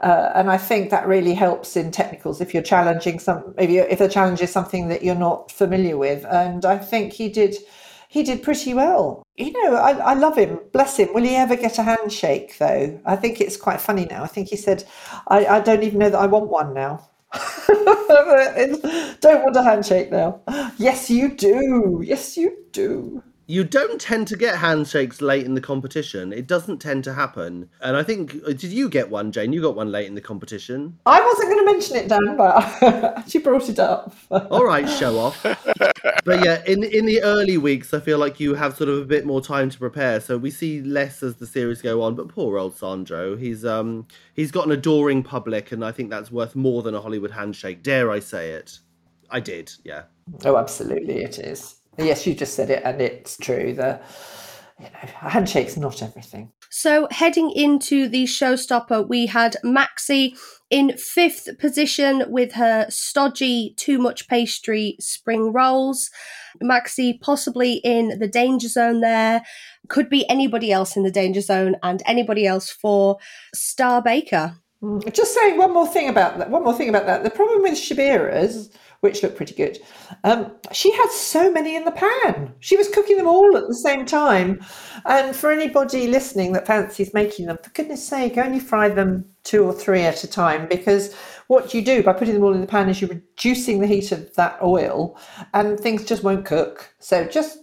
[SPEAKER 3] Uh, and I think that really helps in technicals if you're challenging some, maybe if the challenge is something that you're not familiar with. And I think he did he did pretty well. You know, I, I love him. Bless him. Will he ever get a handshake, though? I think it's quite funny now. I think he said, I, I don't even know that I want one now. don't want a handshake now. Yes, you do. Yes, you do
[SPEAKER 2] you don't tend to get handshakes late in the competition. It doesn't tend to happen. And I think, uh, did you get one, Jane? You got one late in the competition.
[SPEAKER 3] I wasn't going to mention it, Dan, but she brought it up.
[SPEAKER 2] All right, show off. but yeah, in in the early weeks, I feel like you have sort of a bit more time to prepare. So we see less as the series go on. But poor old Sandro, he's um he's got an adoring public, and I think that's worth more than a Hollywood handshake. Dare I say it? I did, yeah.
[SPEAKER 3] Oh, absolutely, it is. Yes, you just said it, and it's true. The you know, handshake's not everything.
[SPEAKER 4] So, heading into the showstopper, we had Maxi in fifth position with her stodgy, too much pastry spring rolls. Maxi possibly in the danger zone there. Could be anybody else in the danger zone and anybody else for Star Baker.
[SPEAKER 3] Mm, just saying one more thing about that. One more thing about that. The problem with Shabira's which looked pretty good. Um, she had so many in the pan. She was cooking them all at the same time. And for anybody listening that fancies making them, for goodness sake, only fry them two or three at a time because what you do by putting them all in the pan is you're reducing the heat of that oil and things just won't cook. So just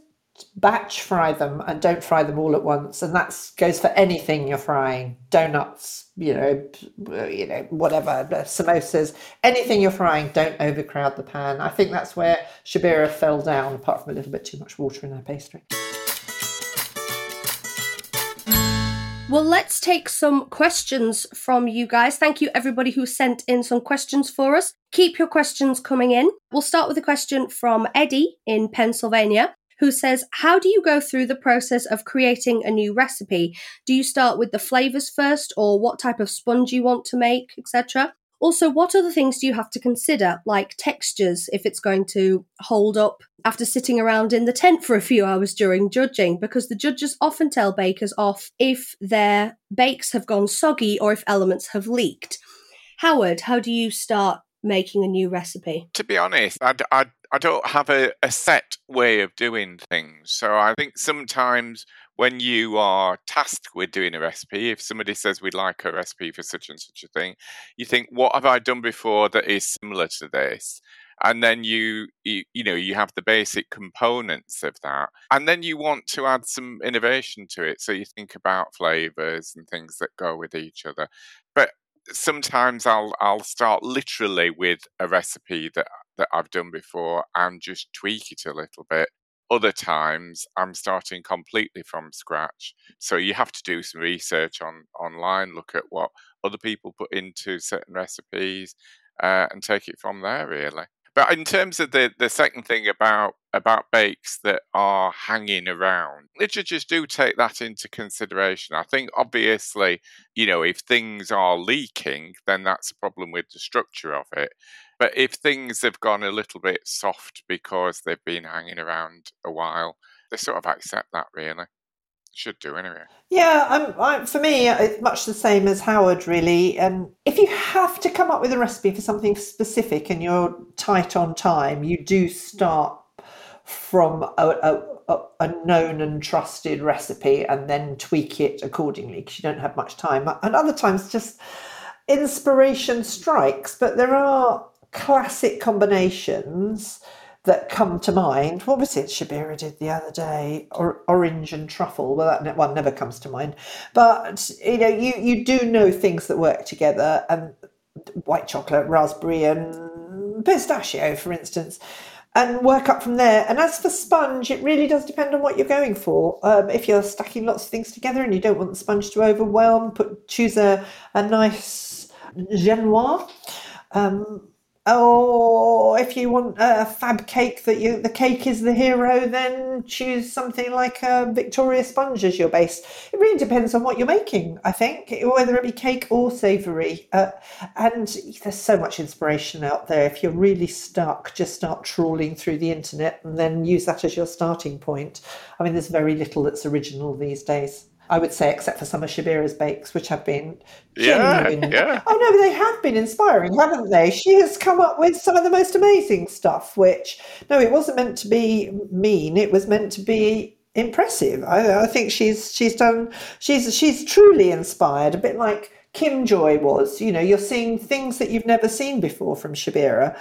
[SPEAKER 3] batch fry them and don't fry them all at once and that goes for anything you're frying donuts you know uh, you know whatever samosas anything you're frying don't overcrowd the pan i think that's where shabira fell down apart from a little bit too much water in her pastry
[SPEAKER 4] Well, let's take some questions from you guys. Thank you, everybody who sent in some questions for us. Keep your questions coming in. We'll start with a question from Eddie in Pennsylvania who says, How do you go through the process of creating a new recipe? Do you start with the flavors first, or what type of sponge you want to make, etc.? Also, what other things do you have to consider, like textures, if it's going to hold up after sitting around in the tent for a few hours during judging? Because the judges often tell bakers off if their bakes have gone soggy or if elements have leaked. Howard, how do you start making a new recipe?
[SPEAKER 5] To be honest, I, I, I don't have a, a set way of doing things. So I think sometimes when you are tasked with doing a recipe, if somebody says we'd like a recipe for such and such a thing, you think, what have I done before that is similar to this? and then you, you, you know you have the basic components of that and then you want to add some innovation to it so you think about flavors and things that go with each other but sometimes I'll I'll start literally with a recipe that that I've done before and just tweak it a little bit. Other times I'm starting completely from scratch. So you have to do some research on online, look at what other people put into certain recipes, uh, and take it from there. Really. But in terms of the, the second thing about about bakes that are hanging around, literature do take that into consideration. I think obviously, you know, if things are leaking, then that's a problem with the structure of it. But if things have gone a little bit soft because they've been hanging around a while, they sort of accept that really. Should do anyway.
[SPEAKER 3] Yeah, I'm, I'm, for me, uh, it's much the same as Howard, really. And if you have to come up with a recipe for something specific and you're tight on time, you do start from a, a, a known and trusted recipe and then tweak it accordingly because you don't have much time. And other times, just inspiration strikes, but there are classic combinations that come to mind. What was it Shabira did the other day? Or, orange and truffle. Well, that one never comes to mind. But you know, you you do know things that work together, and white chocolate, raspberry, and pistachio, for instance. And work up from there. And as for sponge, it really does depend on what you're going for. Um, if you're stacking lots of things together and you don't want the sponge to overwhelm, put choose a, a nice genoise. Um, or if you want a fab cake that you the cake is the hero then choose something like a victoria sponge as your base. It really depends on what you're making i think whether it be cake or savory. Uh, and there's so much inspiration out there. If you're really stuck just start trawling through the internet and then use that as your starting point. I mean there's very little that's original these days I would say, except for some of Shabira's bakes, which have been genuine.
[SPEAKER 5] Yeah, yeah.
[SPEAKER 3] Oh no, but they have been inspiring, haven't they? She has come up with some of the most amazing stuff. Which no, it wasn't meant to be mean. It was meant to be impressive. I, I think she's she's done. She's she's truly inspired. A bit like Kim Joy was. You know, you're seeing things that you've never seen before from Shabira.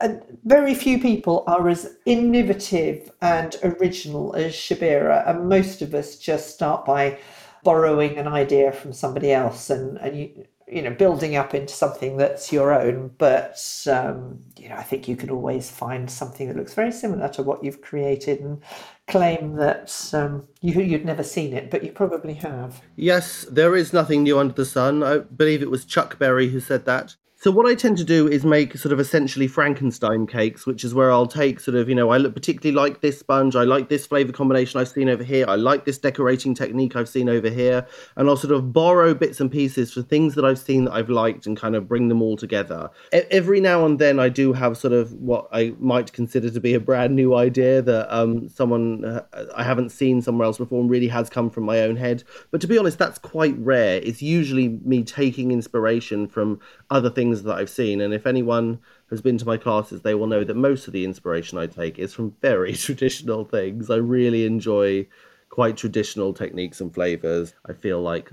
[SPEAKER 3] And very few people are as innovative and original as Shabira, and most of us just start by borrowing an idea from somebody else and, and you, you know building up into something that's your own. But um, you know i think you can always find something that looks very similar to what you've created and claim that um, you, you'd never seen it but you probably have.
[SPEAKER 2] Yes there is nothing new under the sun. I believe it was chuck berry who said that so what I tend to do is make sort of essentially Frankenstein cakes, which is where I'll take sort of, you know, I particularly like this sponge, I like this flavor combination I've seen over here, I like this decorating technique I've seen over here, and I'll sort of borrow bits and pieces for things that I've seen that I've liked and kind of bring them all together. Every now and then I do have sort of what I might consider to be a brand new idea that um, someone uh, I haven't seen somewhere else before and really has come from my own head. But to be honest, that's quite rare. It's usually me taking inspiration from other things that I've seen. And if anyone has been to my classes, they will know that most of the inspiration I take is from very traditional things. I really enjoy quite traditional techniques and flavors. I feel like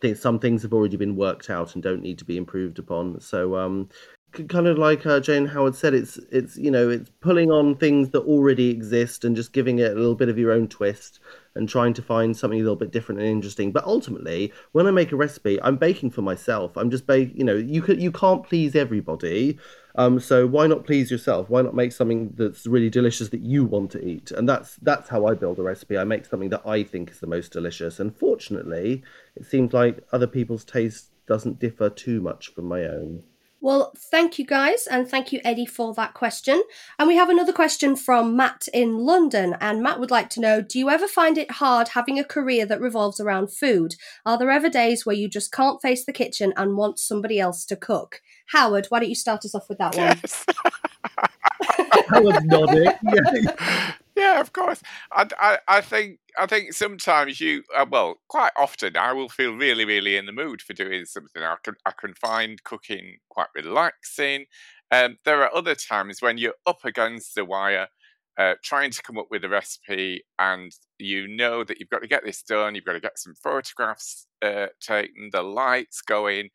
[SPEAKER 2] th- some things have already been worked out and don't need to be improved upon. So, um, kind of like uh, Jane Howard said, it's it's you know it's pulling on things that already exist and just giving it a little bit of your own twist and trying to find something a little bit different and interesting. But ultimately, when I make a recipe, I'm baking for myself. I'm just bake. You know, you could you can't please everybody. Um, so why not please yourself? Why not make something that's really delicious that you want to eat? And that's that's how I build a recipe. I make something that I think is the most delicious. And fortunately, it seems like other people's taste doesn't differ too much from my own.
[SPEAKER 4] Well, thank you guys, and thank you, Eddie, for that question. And we have another question from Matt in London. And Matt would like to know Do you ever find it hard having a career that revolves around food? Are there ever days where you just can't face the kitchen and want somebody else to cook? Howard, why don't you start us off with that one?
[SPEAKER 5] Yes.
[SPEAKER 2] Howard's nodding.
[SPEAKER 5] Of course. I, I, I think I think sometimes you, uh, well, quite often I will feel really, really in the mood for doing something. I can I can find cooking quite relaxing. Um, there are other times when you're up against the wire, uh, trying to come up with a recipe, and you know that you've got to get this done. You've got to get some photographs uh, taken, the lights going,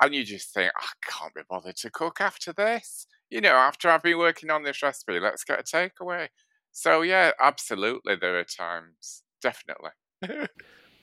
[SPEAKER 5] and you just think, I can't be bothered to cook after this. You know, after I've been working on this recipe, let's get a takeaway. So yeah, absolutely, there are times, definitely.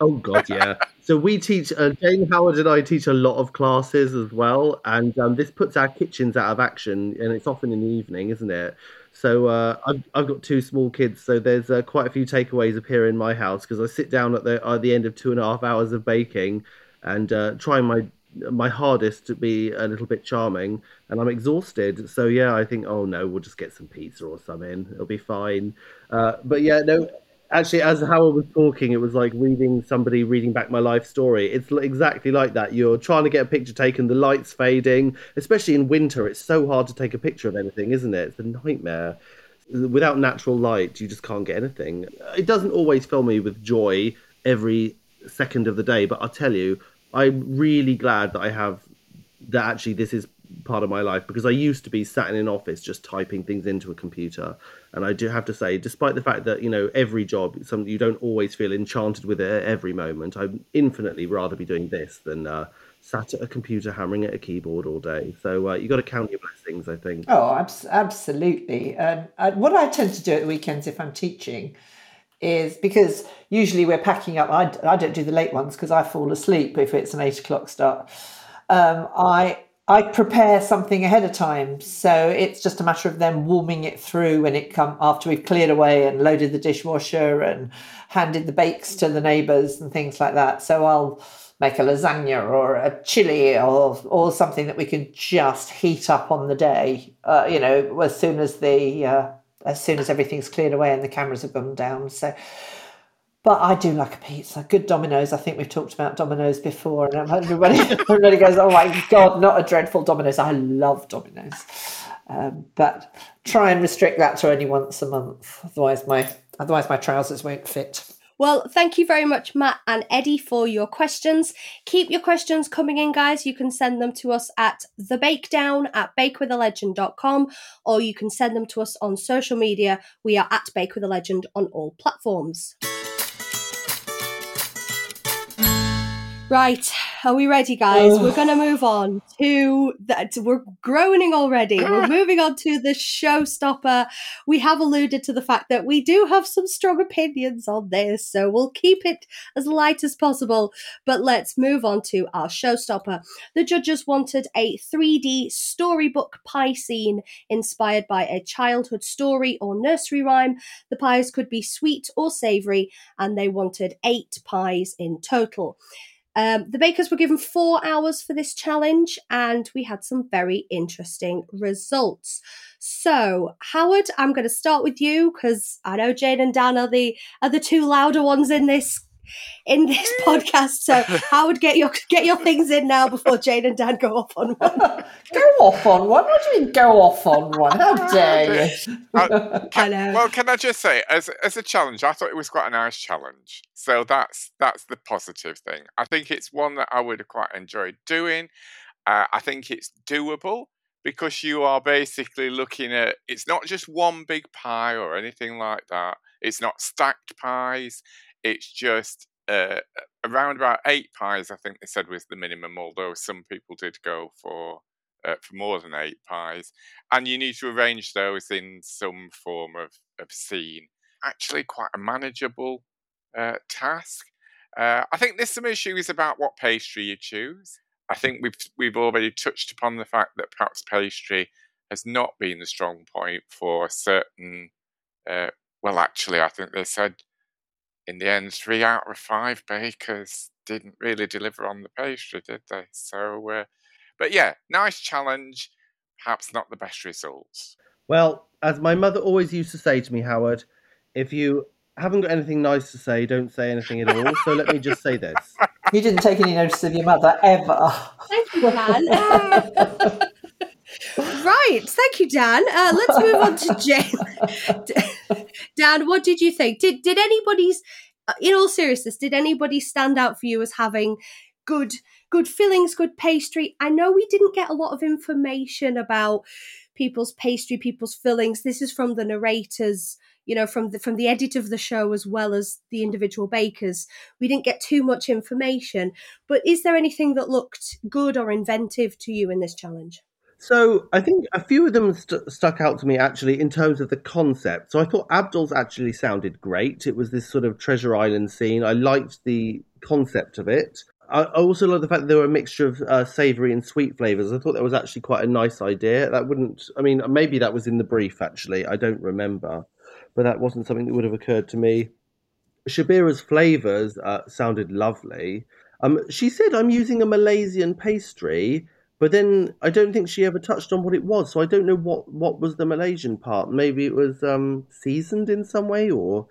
[SPEAKER 2] Oh God, yeah. so we teach. Uh, Jane Howard and I teach a lot of classes as well, and um, this puts our kitchens out of action, and it's often in the evening, isn't it? So uh, I've, I've got two small kids, so there's uh, quite a few takeaways appear in my house because I sit down at the at the end of two and a half hours of baking and uh, trying my my hardest to be a little bit charming, and I'm exhausted. So yeah, I think oh no, we'll just get some pizza or something. It'll be fine. Uh, but yeah, no, actually, as Howard was talking, it was like reading somebody reading back my life story. It's exactly like that. You're trying to get a picture taken, the light's fading, especially in winter. It's so hard to take a picture of anything, isn't it? It's a nightmare. Without natural light, you just can't get anything. It doesn't always fill me with joy every second of the day, but I'll tell you, I'm really glad that I have that actually this is part of my life because I used to be sat in an office just typing things into a computer. And I do have to say, despite the fact that, you know, every job, some you don't always feel enchanted with it at every moment, I'd infinitely rather be doing this than uh, sat at a computer hammering at a keyboard all day. So uh, you've got to count your blessings, I think.
[SPEAKER 3] Oh, abs- absolutely. What I tend to do at the weekends if I'm teaching is because usually we're packing up. I, I don't do the late ones because I fall asleep if it's an eight o'clock start. Um, I I prepare something ahead of time, so it's just a matter of them warming it through when it come after we've cleared away and loaded the dishwasher and handed the bakes to the neighbours and things like that. So I'll make a lasagna or a chili or or something that we can just heat up on the day. Uh, you know, as soon as the uh, as soon as everything's cleared away and the cameras have gone down. So, but I do like a pizza. Good Domino's. I think we've talked about Domino's before, and everybody, everybody goes, "Oh my god, not a dreadful Domino's." I love Domino's, um, but try and restrict that to only once a month. Otherwise, my otherwise my trousers won't fit.
[SPEAKER 4] Well, thank you very much, Matt and Eddie, for your questions. Keep your questions coming in, guys. You can send them to us at thebakedown at bakewithalegend.com or you can send them to us on social media. We are at Bake with a Legend on all platforms. Right, are we ready, guys? We're going to move on to that. We're groaning already. We're ah. moving on to the showstopper. We have alluded to the fact that we do have some strong opinions on this, so we'll keep it as light as possible. But let's move on to our showstopper. The judges wanted a 3D storybook pie scene inspired by a childhood story or nursery rhyme. The pies could be sweet or savory, and they wanted eight pies in total. Um, the bakers were given four hours for this challenge, and we had some very interesting results. So, Howard, I'm going to start with you because I know Jane and Dan are the are the two louder ones in this in this podcast. So Howard, get your get your things in now before Jane and Dan go off on one.
[SPEAKER 3] go off on one? What do you mean go off on one? How dare you?
[SPEAKER 5] uh, can, I know. Well, can I just say, as as a challenge, I thought it was quite a nice challenge. So that's that's the positive thing. I think it's one that I would have quite enjoyed doing. Uh, I think it's doable because you are basically looking at it's not just one big pie or anything like that. It's not stacked pies. It's just uh, around about eight pies. I think they said was the minimum, although some people did go for uh, for more than eight pies. And you need to arrange those in some form of of scene. Actually, quite a manageable uh, task. Uh, I think there's some issues about what pastry you choose. I think we've we've already touched upon the fact that perhaps pastry has not been the strong point for certain. Uh, well, actually, I think they said in the end, three out of five bakers didn't really deliver on the pastry, did they? So, uh, but yeah, nice challenge. Perhaps not the best results.
[SPEAKER 2] Well, as my mother always used to say to me, Howard, if you haven't got anything nice to say, don't say anything at all. so let me just say this.
[SPEAKER 3] You didn't take any notice of your mother ever.
[SPEAKER 4] Thank you, Dan. right, thank you, Dan. Uh, let's move on to Jane. Dan, what did you think? Did did anybody's, uh, in all seriousness, did anybody stand out for you as having good good fillings, good pastry? I know we didn't get a lot of information about people's pastry, people's fillings. This is from the narrators you know from the from the edit of the show as well as the individual bakers we didn't get too much information but is there anything that looked good or inventive to you in this challenge
[SPEAKER 2] so I think a few of them st- stuck out to me actually in terms of the concept. So I thought Abdul's actually sounded great. It was this sort of treasure island scene. I liked the concept of it. I, also love the fact that there were a mixture of uh, savoury and sweet flavours. I thought that was actually quite a nice idea. That wouldn't, I mean, maybe that was in the brief actually. I don't remember, but that wasn't something that would have occurred to me. Shabira's flavours uh, sounded lovely. Um, she said, I'm using a Malaysian pastry, but then I don't think she ever touched on what it was. So I don't know what, what was the Malaysian part. Maybe it was um, seasoned in some way or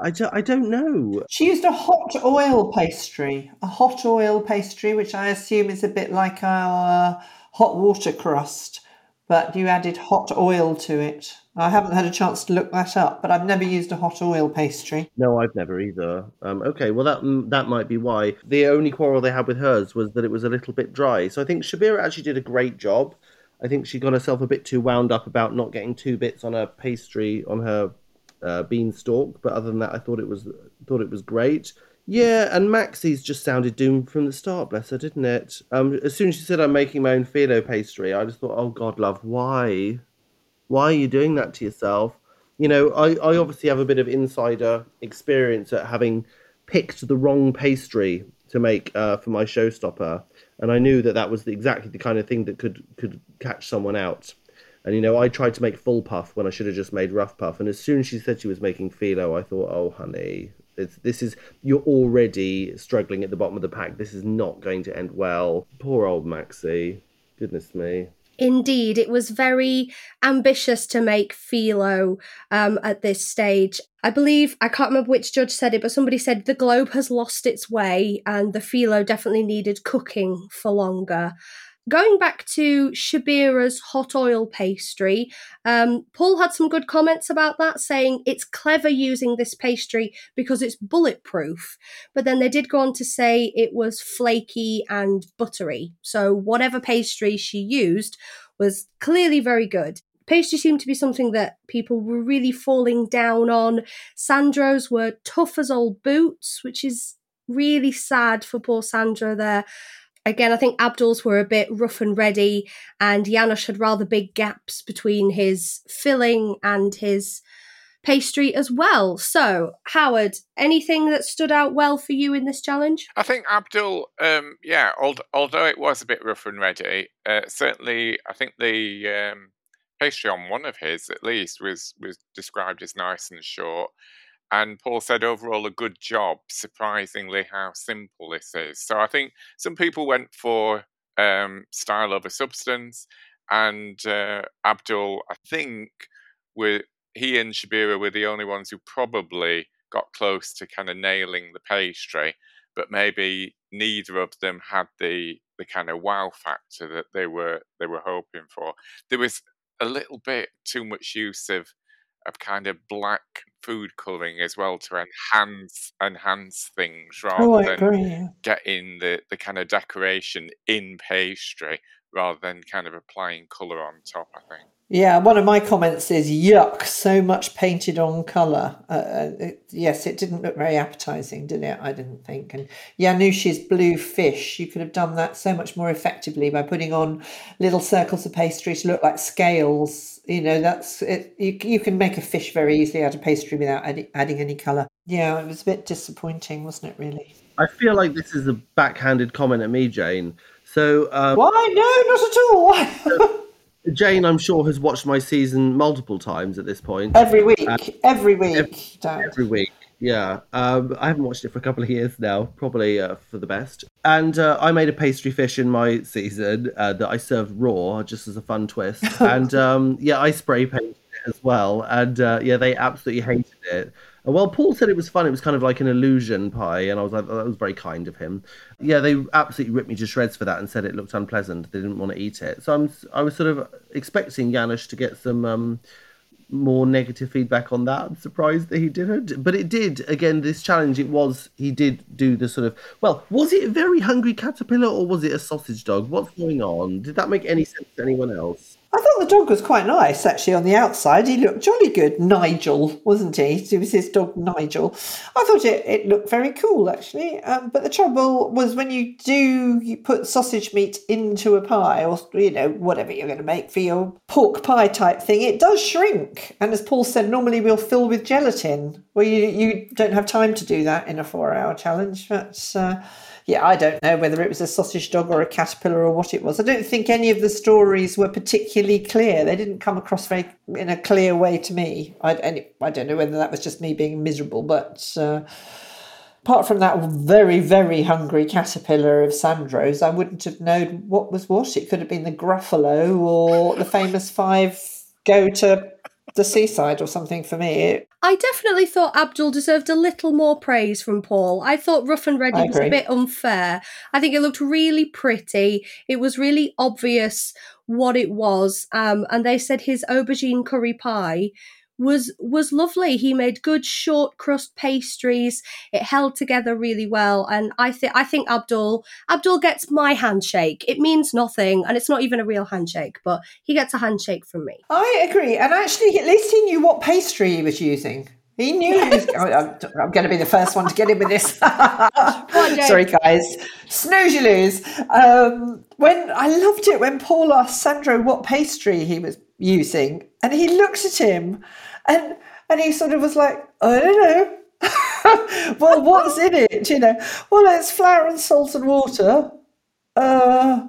[SPEAKER 2] I, do, I don't know.
[SPEAKER 3] She used a hot oil pastry, a hot oil pastry, which I assume is a bit like our hot water crust, but you added hot oil to it. I haven't had a chance to look that up, but I've never used a hot oil pastry.
[SPEAKER 2] No, I've never either. Um, okay, well that mm, that might be why. The only quarrel they had with hers was that it was a little bit dry. So I think Shabira actually did a great job. I think she got herself a bit too wound up about not getting two bits on her pastry on her uh, beanstalk. But other than that, I thought it was thought it was great. Yeah, and Maxie's just sounded doomed from the start, bless her, didn't it? Um, as soon as she said I'm making my own phyllo pastry, I just thought, oh God, love, why? Why are you doing that to yourself? You know, I, I obviously have a bit of insider experience at having picked the wrong pastry to make uh, for my showstopper, and I knew that that was the, exactly the kind of thing that could could catch someone out. And you know, I tried to make full puff when I should have just made rough puff. And as soon as she said she was making phyllo, I thought, oh honey, it's, this is you're already struggling at the bottom of the pack. This is not going to end well. Poor old Maxie. Goodness me.
[SPEAKER 4] Indeed, it was very ambitious to make phyllo um, at this stage. I believe, I can't remember which judge said it, but somebody said the globe has lost its way and the phyllo definitely needed cooking for longer going back to Shabira's hot oil pastry, um, Paul had some good comments about that, saying it's clever using this pastry because it's bulletproof. But then they did go on to say it was flaky and buttery. So whatever pastry she used was clearly very good. Pastry seemed to be something that people were really falling down on. Sandro's were tough as old boots, which is really sad for poor Sandro there. Again, I think Abdul's were a bit rough and ready, and Janusz had rather big gaps between his filling and his pastry as well. So, Howard, anything that stood out well for you in this challenge?
[SPEAKER 5] I think Abdul, um, yeah, although it was a bit rough and ready, uh, certainly I think the um, pastry on one of his, at least, was was described as nice and short. And Paul said, overall, a good job. Surprisingly, how simple this is. So I think some people went for um, style over substance, and uh, Abdul, I think, were he and Shabira were the only ones who probably got close to kind of nailing the pastry, but maybe neither of them had the the kind of wow factor that they were they were hoping for. There was a little bit too much use of of kind of black food colouring as well to enhance enhance things oh, rather
[SPEAKER 3] Oh,
[SPEAKER 5] than
[SPEAKER 3] agree.
[SPEAKER 5] getting the, the kind of decoration in pastry rather than kind of applying colour on top, I think.
[SPEAKER 3] Yeah, one of my comments is yuck, so much painted on colour. Uh, uh, it, yes, it didn't look very appetising, did it? I didn't think. And Janusz's blue fish, you could have done that so much more effectively by putting on little circles of pastry to look like scales. You know, that's it. You, you can make a fish very easily out of pastry without add, adding any colour. Yeah, it was a bit disappointing, wasn't it, really?
[SPEAKER 2] I feel like this is a backhanded comment at me, Jane. So, um,
[SPEAKER 3] Why? No, not at all.
[SPEAKER 2] Jane, I'm sure, has watched my season multiple times at this point.
[SPEAKER 3] every week,
[SPEAKER 2] Uh,
[SPEAKER 3] every week, Dad.
[SPEAKER 2] Every week. Yeah. Um, I haven't watched it for a couple of years now, probably uh, for the best. And uh, I made a pastry fish in my season uh, that I served raw, just as a fun twist. and um, yeah, I spray painted it as well. And uh, yeah, they absolutely hated it. Well, Paul said it was fun. It was kind of like an illusion pie, and I was like, oh, that was very kind of him. Yeah, they absolutely ripped me to shreds for that and said it looked unpleasant. They didn't want to eat it. So I'm, I was sort of expecting Janusz to get some um, more negative feedback on that. I'm surprised that he didn't. But it did. Again, this challenge, it was, he did do the sort of, well, was it a very hungry caterpillar or was it a sausage dog? What's going on? Did that make any sense to anyone else?
[SPEAKER 3] I thought the dog was quite nice, actually, on the outside. He looked jolly good. Nigel, wasn't he? It was his dog, Nigel. I thought it, it looked very cool, actually. Um, but the trouble was when you do you put sausage meat into a pie or, you know, whatever you're going to make for your pork pie type thing, it does shrink. And as Paul said, normally we'll fill with gelatin. Well, you, you don't have time to do that in a four hour challenge. But uh, yeah, I don't know whether it was a sausage dog or a caterpillar or what it was. I don't think any of the stories were particularly clear. They didn't come across very in a clear way to me. I, I don't know whether that was just me being miserable, but. Uh, apart from that very, very hungry caterpillar of Sandro's, I wouldn't have known what was what. It could have been the Gruffalo or the famous five go to the seaside or something for me.
[SPEAKER 4] I definitely thought Abdul deserved a little more praise from Paul. I thought Rough and Ready was a bit unfair. I think it looked really pretty. It was really obvious what it was. Um, and they said his aubergine curry pie was was lovely. He made good short crust pastries. It held together really well, and I think I think Abdul Abdul gets my handshake. It means nothing, and it's not even a real handshake, but he gets a handshake from me.
[SPEAKER 3] I agree, and actually, at least he knew what pastry he was using. He knew. Yes. I'm, I'm, going to be the first one to get in with this. Sorry, guys. Snooze you lose. Um, when I loved it when Paul asked Sandro what pastry he was using, and he looked at him, and and he sort of was like, I don't know. well, what's in it? You know, well, it's flour and salt and water. Uh,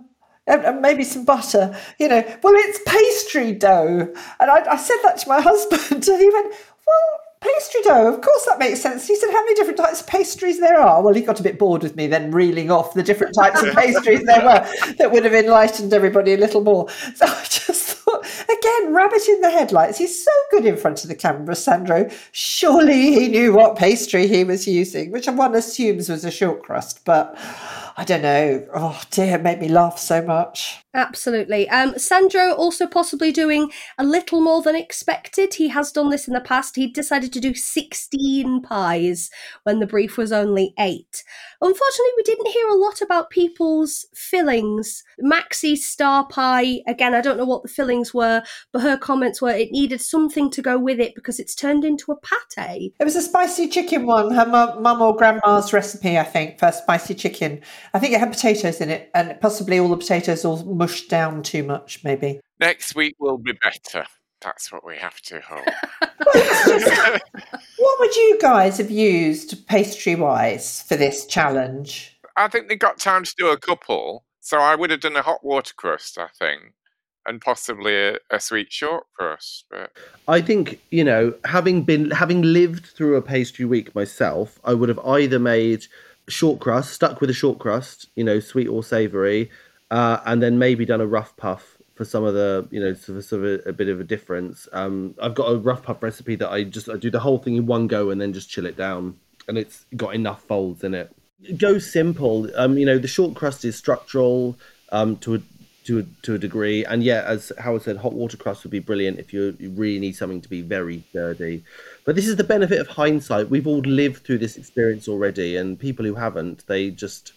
[SPEAKER 3] and, maybe some butter, you know. Well, it's pastry dough. And I, I said that to my husband, and he went, Well, pastry dough, of course that makes sense. He said, How many different types of pastries there are? Well, he got a bit bored with me then reeling off the different types of pastries there were that would have enlightened everybody a little more. So I just thought, again, rabbit in the headlights. He's so good in front of the camera, Sandro. Surely he knew what pastry he was using, which one assumes was a short crust, but I don't know. Oh dear, it made me laugh so much.
[SPEAKER 4] Absolutely. Um, Sandro also possibly doing a little more than expected. He has done this in the past. He decided to do 16 pies when the brief was only eight. Unfortunately, we didn't hear a lot about people's fillings. Maxie's star pie, again, I don't know what the fillings were, but her comments were it needed something to go with it because it's turned into a pate.
[SPEAKER 3] It was a spicy chicken one, her mum or grandma's recipe, I think, for spicy chicken. I think it had potatoes in it, and possibly all the potatoes all mushed down too much, maybe.
[SPEAKER 5] Next week will be better. That's what we have to hope.
[SPEAKER 3] what would you guys have used pastry wise for this challenge?
[SPEAKER 5] I think they got time to do a couple. So I would have done a hot water crust, I think, and possibly a, a sweet short crust. But
[SPEAKER 2] I think you know, having been having lived through a pastry week myself, I would have either made short crust, stuck with a short crust, you know, sweet or savoury, uh, and then maybe done a rough puff for some of the, you know, sort of, sort of a, a, bit of a difference. Um, I've got a rough puff recipe that I just I do the whole thing in one go and then just chill it down, and it's got enough folds in it. Go simple. Um, you know, the short crust is structural um, to a to a, to a degree. And yeah, as Howard said, hot water crust would be brilliant if you, you really need something to be very sturdy. But this is the benefit of hindsight. We've all lived through this experience already, and people who haven't, they just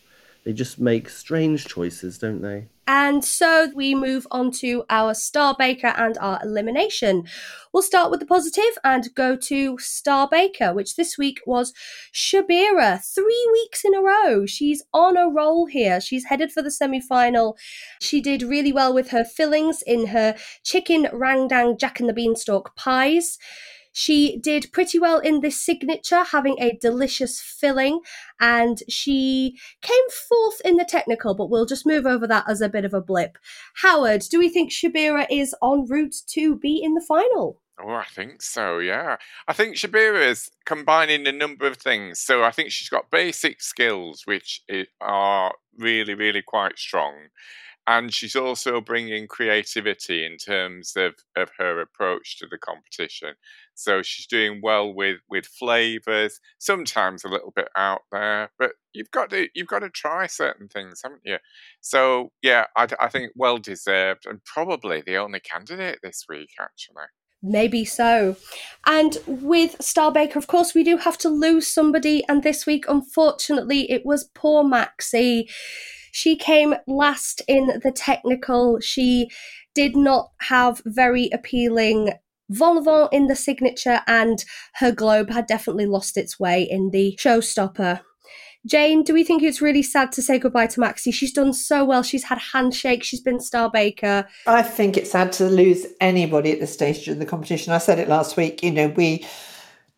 [SPEAKER 2] they just make strange choices, don't they?
[SPEAKER 4] And so we move on to our Star Baker and our elimination. We'll start with the positive and go to Star Baker, which this week was Shabira. Three weeks in a row. She's on a roll here. She's headed for the semi final. She did really well with her fillings in her chicken rendang Jack and the Beanstalk pies. She did pretty well in this signature, having a delicious filling, and she came fourth in the technical, but we'll just move over that as a bit of a blip. Howard, do we think Shabira is en route to be in the final?
[SPEAKER 5] Oh, I think so, yeah. I think Shabira is combining a number of things. So I think she's got basic skills, which are really, really quite strong and she's also bringing creativity in terms of, of her approach to the competition. So she's doing well with with flavors, sometimes a little bit out there, but you've got to you've got to try certain things, haven't you? So yeah, I, I think well deserved, and probably the only candidate this week actually.
[SPEAKER 4] Maybe so. And with Star Baker, of course, we do have to lose somebody. And this week, unfortunately, it was poor Maxie. She came last in the technical. She did not have very appealing vol in the signature, and her globe had definitely lost its way in the showstopper. Jane, do we think it's really sad to say goodbye to Maxie? She's done so well. She's had handshakes. She's been Star Baker.
[SPEAKER 3] I think it's sad to lose anybody at this stage of the competition. I said it last week. You know, we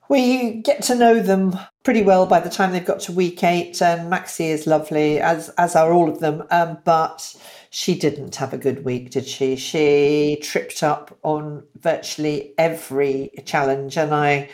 [SPEAKER 3] We get to know them pretty well by the time they've got to week eight, and Maxie is lovely, as as are all of them. Um, but she didn't have a good week, did she? She tripped up on virtually every challenge, and I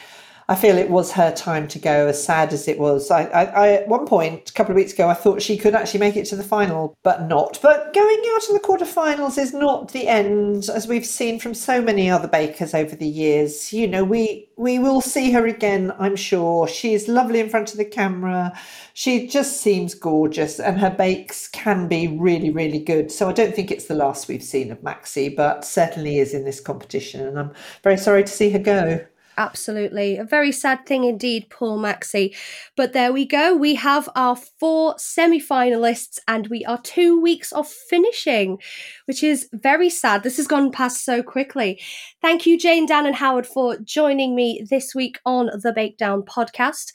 [SPEAKER 3] I feel it was her time to go, as sad as it was. I, I, I, at one point, a couple of weeks ago, I thought she could actually make it to the final, but not. But going out in the quarterfinals is not the end, as we've seen from so many other bakers over the years. You know, we we will see her again, I'm sure. She's lovely in front of the camera. She just seems gorgeous, and her bakes can be really, really good. So I don't think it's the last we've seen of Maxie, but certainly is in this competition, and I'm very sorry to see her go.
[SPEAKER 4] Absolutely. A very sad thing indeed, Paul Maxi. But there we go. We have our four semi finalists and we are two weeks off finishing, which is very sad. This has gone past so quickly. Thank you, Jane, Dan, and Howard, for joining me this week on the Bakedown podcast.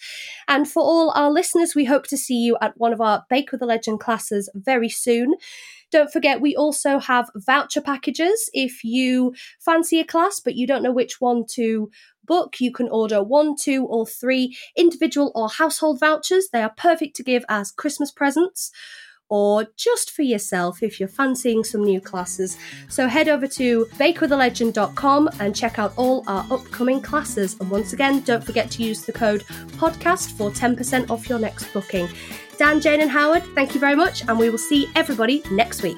[SPEAKER 4] And for all our listeners, we hope to see you at one of our Bake with a Legend classes very soon. Don't forget, we also have voucher packages. If you fancy a class but you don't know which one to book, you can order one, two, or three individual or household vouchers. They are perfect to give as Christmas presents or just for yourself if you're fancying some new classes. So head over to bakewithalegend.com and check out all our upcoming classes. And once again, don't forget to use the code podcast for 10% off your next booking. Dan, Jane, and Howard, thank you very much, and we will see everybody next week.